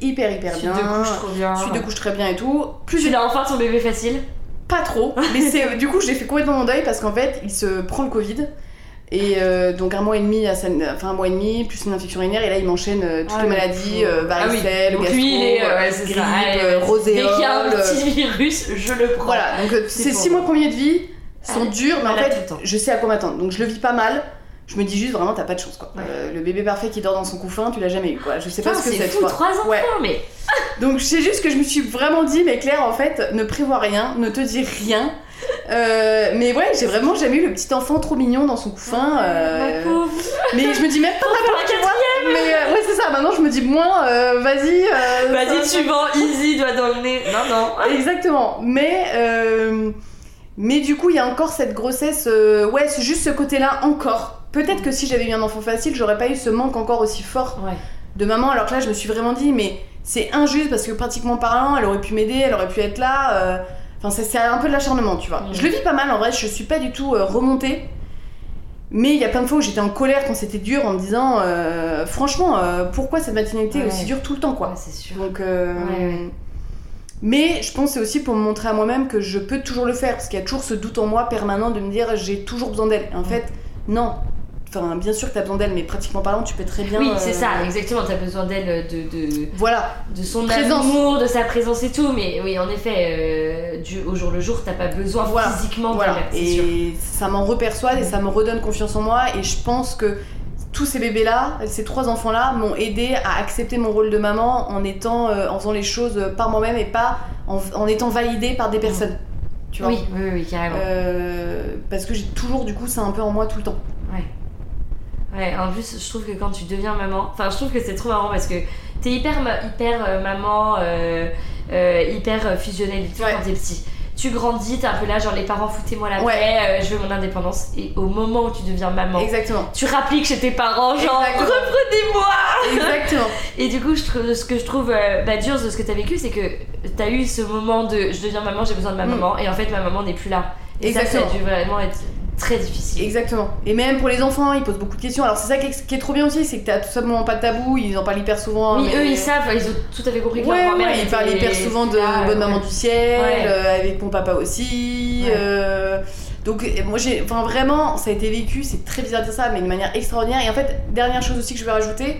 Hyper, hyper Suite bien. de couche trop bien. Suite de couche très bien et tout. Plus Tu l'as enfin ton bébé facile? Pas trop, mais c'est du coup j'ai fait complètement mon deuil parce qu'en fait il se prend le Covid et euh, donc un mois et demi, à sa- enfin un mois et demi plus une infection urinaire et là il m'enchaîne euh, toutes Ah les maladies, euh, Ah oui. varicelle, gastro, lui, il est, euh, euh, grippe, ça. Euh, roséole. Dès qu'il y a un euh, petit virus, je le prends. Voilà, donc euh, ces six moi. mois premiers de vie sont durs, mais en fait je sais à quoi m'attendre. Donc je le vis pas mal. Je me dis juste vraiment t'as pas de chance quoi. Ouais. Euh, le bébé parfait qui dort dans son couffin, tu l'as jamais eu quoi. Je sais pas ce que c'est c'est. fou. 3 enfants, Ouais. mais. Donc je sais juste que je me suis vraiment dit, mais Claire, en fait, ne prévois rien, ne te dis rien. Euh, mais ouais, j'ai vraiment jamais eu le petit enfant trop mignon dans son couffin. euh, mais je me dis même pas d'accord, tu vois. Mais euh, ouais, c'est ça. Maintenant, je me dis moins. euh, vas-y. euh, Vas-y, ça- suivant, easy, doigt dans le nez. Non, non. Exactement. Mais euh, mais du coup, il y a encore cette grossesse. euh, ouais, c'est juste ce côté-là encore. Peut-être que si j'avais eu un enfant facile, j'aurais pas eu ce manque encore aussi fort Ouais. de maman. Alors que là, je me suis vraiment dit, mais c'est injuste parce que pratiquement parlant, elle aurait pu m'aider, elle aurait pu être là. euh, Enfin, c'est- un peu de l'acharnement, tu vois. Mm. Je le vis pas mal en vrai, je suis pas du tout euh, remontée. Mais il y a plein de fois où j'étais en colère quand c'était dur en me disant, euh, franchement, euh, pourquoi cette maternité est Ouais. aussi dure tout le temps, quoi. Ouais, c'est sûr. Donc, euh, Ouais. Mais je pense que c'est aussi pour me montrer à moi-même que je peux toujours le faire, parce qu'il y a toujours ce doute en moi permanent de me dire j'ai toujours besoin d'elle. En Mm. fait, non. Enfin, bien sûr que t'as besoin d'elle, mais pratiquement parlant, tu peux très bien. Oui, euh, c'est ça, exactement. T'as besoin d'elle, de, de, Voilà, de son Présence. amour, de sa présence et tout. Mais oui, en effet, euh, du, au jour le jour, t'as pas besoin Voilà. physiquement voilà. d'elle, sûr. Et ça m'en repersuade et ça me redonne confiance en moi. Et je pense que tous ces bébés-là, ces trois enfants-là, m'ont aidé à accepter mon rôle de maman en étant, euh, en faisant les choses par moi-même et pas en, en étant validée par des personnes. Tu vois? Oui, oui, oui, carrément. Euh, parce que j'ai toujours du coup ça un peu en moi tout le temps. Ouais. En plus, je trouve que quand tu deviens maman, enfin, je trouve que c'est trop marrant parce que t'es hyper, hyper euh, maman, euh, euh, hyper fusionnelle et tout Ouais. quand t'es petit. Tu grandis, t'es un peu là, genre les parents foutez-moi la Ouais. paix, je veux mon indépendance. Et au moment où tu deviens maman, Exactement. tu rappliques chez tes parents, genre reprenez-moi Exactement. Et du coup, je trouve, ce que je trouve bah, dur de ce que t'as vécu, c'est que t'as eu ce moment de je deviens maman, j'ai besoin de ma Mm. maman, et en fait, ma maman n'est plus là. Et Exactement. ça, ça a dû vraiment être très difficile. Exactement. Et même pour les enfants, ils posent beaucoup de questions. Alors c'est ça qui est, qui est trop bien aussi, c'est que t'as tout simplement pas de tabou, ils en parlent hyper souvent. Oui, mais- eux, ils savent, ils ont tout à fait compris que leur Ouais, grand-mère ouais, ils parlent hyper souvent de là, bonne ouais. maman du ciel, euh, avec mon papa aussi. Euh, donc moi j'ai, enfin vraiment, ça a été vécu, c'est très bizarre de dire ça, mais de manière extraordinaire. Et en fait, dernière chose aussi que je vais rajouter,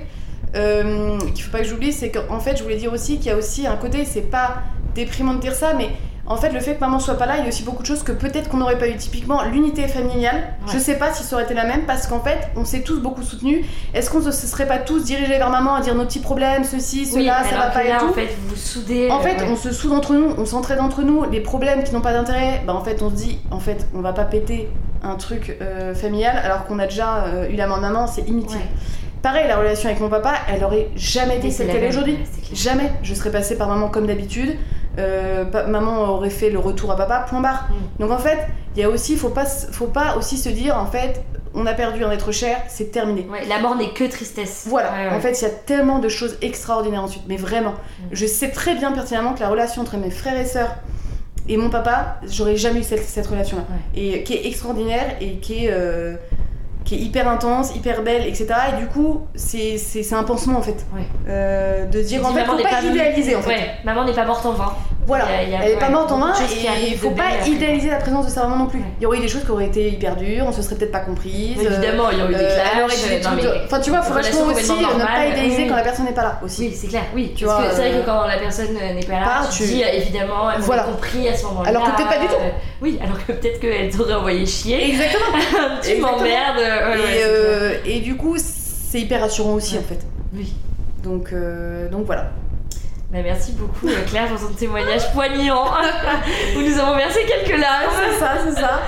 euh, qu'il faut pas que j'oublie, c'est qu'en fait je voulais dire aussi qu'il y a aussi un côté, c'est pas déprimant de dire ça, mais En fait, le fait que maman soit pas là, il y a aussi beaucoup de choses que peut-être qu'on n'aurait pas eu. Typiquement, l'unité familiale, je sais pas si ça aurait été la même parce qu'en fait, on s'est tous beaucoup soutenus. Est-ce qu'on se serait pas tous dirigés vers maman à dire nos petits problèmes, ceci, cela, ça va pas là, et tout En fait, vous vous soudez. En fait, euh, ouais. on se soude entre nous, on s'entraide entre nous. Les problèmes qui n'ont pas d'intérêt, bah en fait, on se dit, en fait, on va pas péter un truc euh, familial alors qu'on a déjà euh, eu la main de maman, c'est inutile. Ouais. Pareil, la relation avec mon papa, elle aurait jamais été Oui, celle qu'elle est aujourd'hui. ouais. Jamais. Je serais passée par maman comme d'habitude. Euh, maman aurait fait le retour à papa, point barre. Mm. Donc en fait, il y a aussi, faut pas, faut pas aussi se dire, en fait, on a perdu un être cher, c'est terminé. Ouais, la mort n'est que tristesse. Voilà, Ouais, ouais. en fait, il y a tellement de choses extraordinaires ensuite, mais vraiment. Mm. Je sais très bien pertinemment que la relation entre mes frères et sœurs et mon papa, j'aurais jamais eu cette, cette relation-là. Et qui est extraordinaire et qui est, euh, qui est hyper intense, hyper belle, etc. Et du coup, c'est c'est- c'est un pansement en fait. Ouais. Euh, de dire en fait, maman faut n'est pas idéaliser en fait. Ouais, maman n'est pas morte en vain. Voilà, Il y a- il y a- elle est pas morte en vain et il faut pas idéaliser la présence de sa maman non plus. Il y aurait eu des choses qui auraient été hyper dures, on se serait peut-être pas comprise. Mais évidemment, il y aurait eu des euh, clashs, mais- Enfin, tu vois, faut relation vachement aussi ne pas idéaliser oui, quand la personne n'est pas là aussi. Oui, c'est clair, oui. Tu Parce vois, que c'est vrai euh, que quand la personne n'est pas là, tu, dis euh, évidemment, elle Voilà. compris à ce moment-là. Alors que peut-être pas du tout. euh, oui, alors que peut-être qu'elle t'aurait envoyé chier. Exactement. tu m'emmerdes. Ouais, et, euh, et du coup, c'est hyper rassurant aussi Ouais. en fait. Oui. Donc, euh, donc voilà. Bah, merci beaucoup euh, Claire pour ton témoignage poignant où nous avons versé quelques larmes. C'est ça, c'est ça.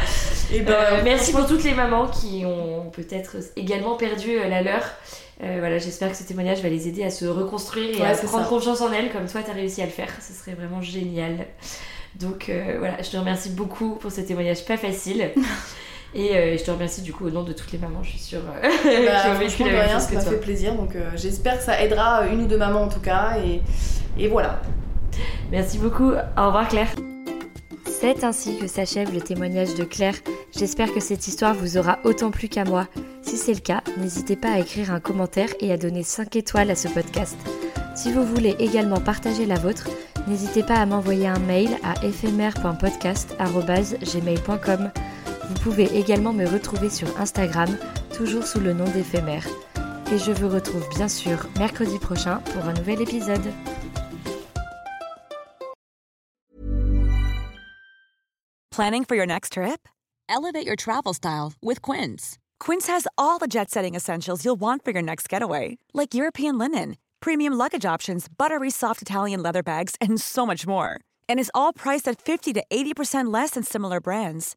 Et ben, Euh, merci pour toutes les mamans qui ont peut-être également perdu la leur. Euh, voilà, j'espère que ce témoignage va les aider à se reconstruire et Ouais, à prendre ça. confiance en elles comme toi tu as réussi à le faire. Ce serait vraiment génial. Donc euh, voilà, je te remercie beaucoup pour ce témoignage pas facile. Et euh, je te remercie du coup au nom de toutes les mamans, je suis sûre, euh, Bah, qui ont vécu franchement, la de même rien, chose ça que m'a toi. fait plaisir. Donc, euh, j'espère que ça aidera une ou deux mamans en tout cas. Et, et voilà. Merci beaucoup. Au revoir Claire. C'est ainsi que s'achève le témoignage de Claire. J'espère que cette histoire vous aura autant plu qu'à moi. Si c'est le cas, n'hésitez pas à écrire un commentaire et à donner 5 étoiles à ce podcast. Si vous voulez également partager la vôtre, n'hésitez pas à m'envoyer un mail à éphémère.podcast.gmail.com. Vous pouvez également me retrouver sur Instagram, toujours sous le nom d'éphémère. Et je vous retrouve bien sûr mercredi prochain pour un nouvel épisode. Planning for your next trip? Elevate your travel style with Quince. Quince has all the jet setting essentials you'll want for your next getaway, like European linen, premium luggage options, buttery soft Italian leather bags, and so much more. And is all priced at 50 to 80% less than similar brands.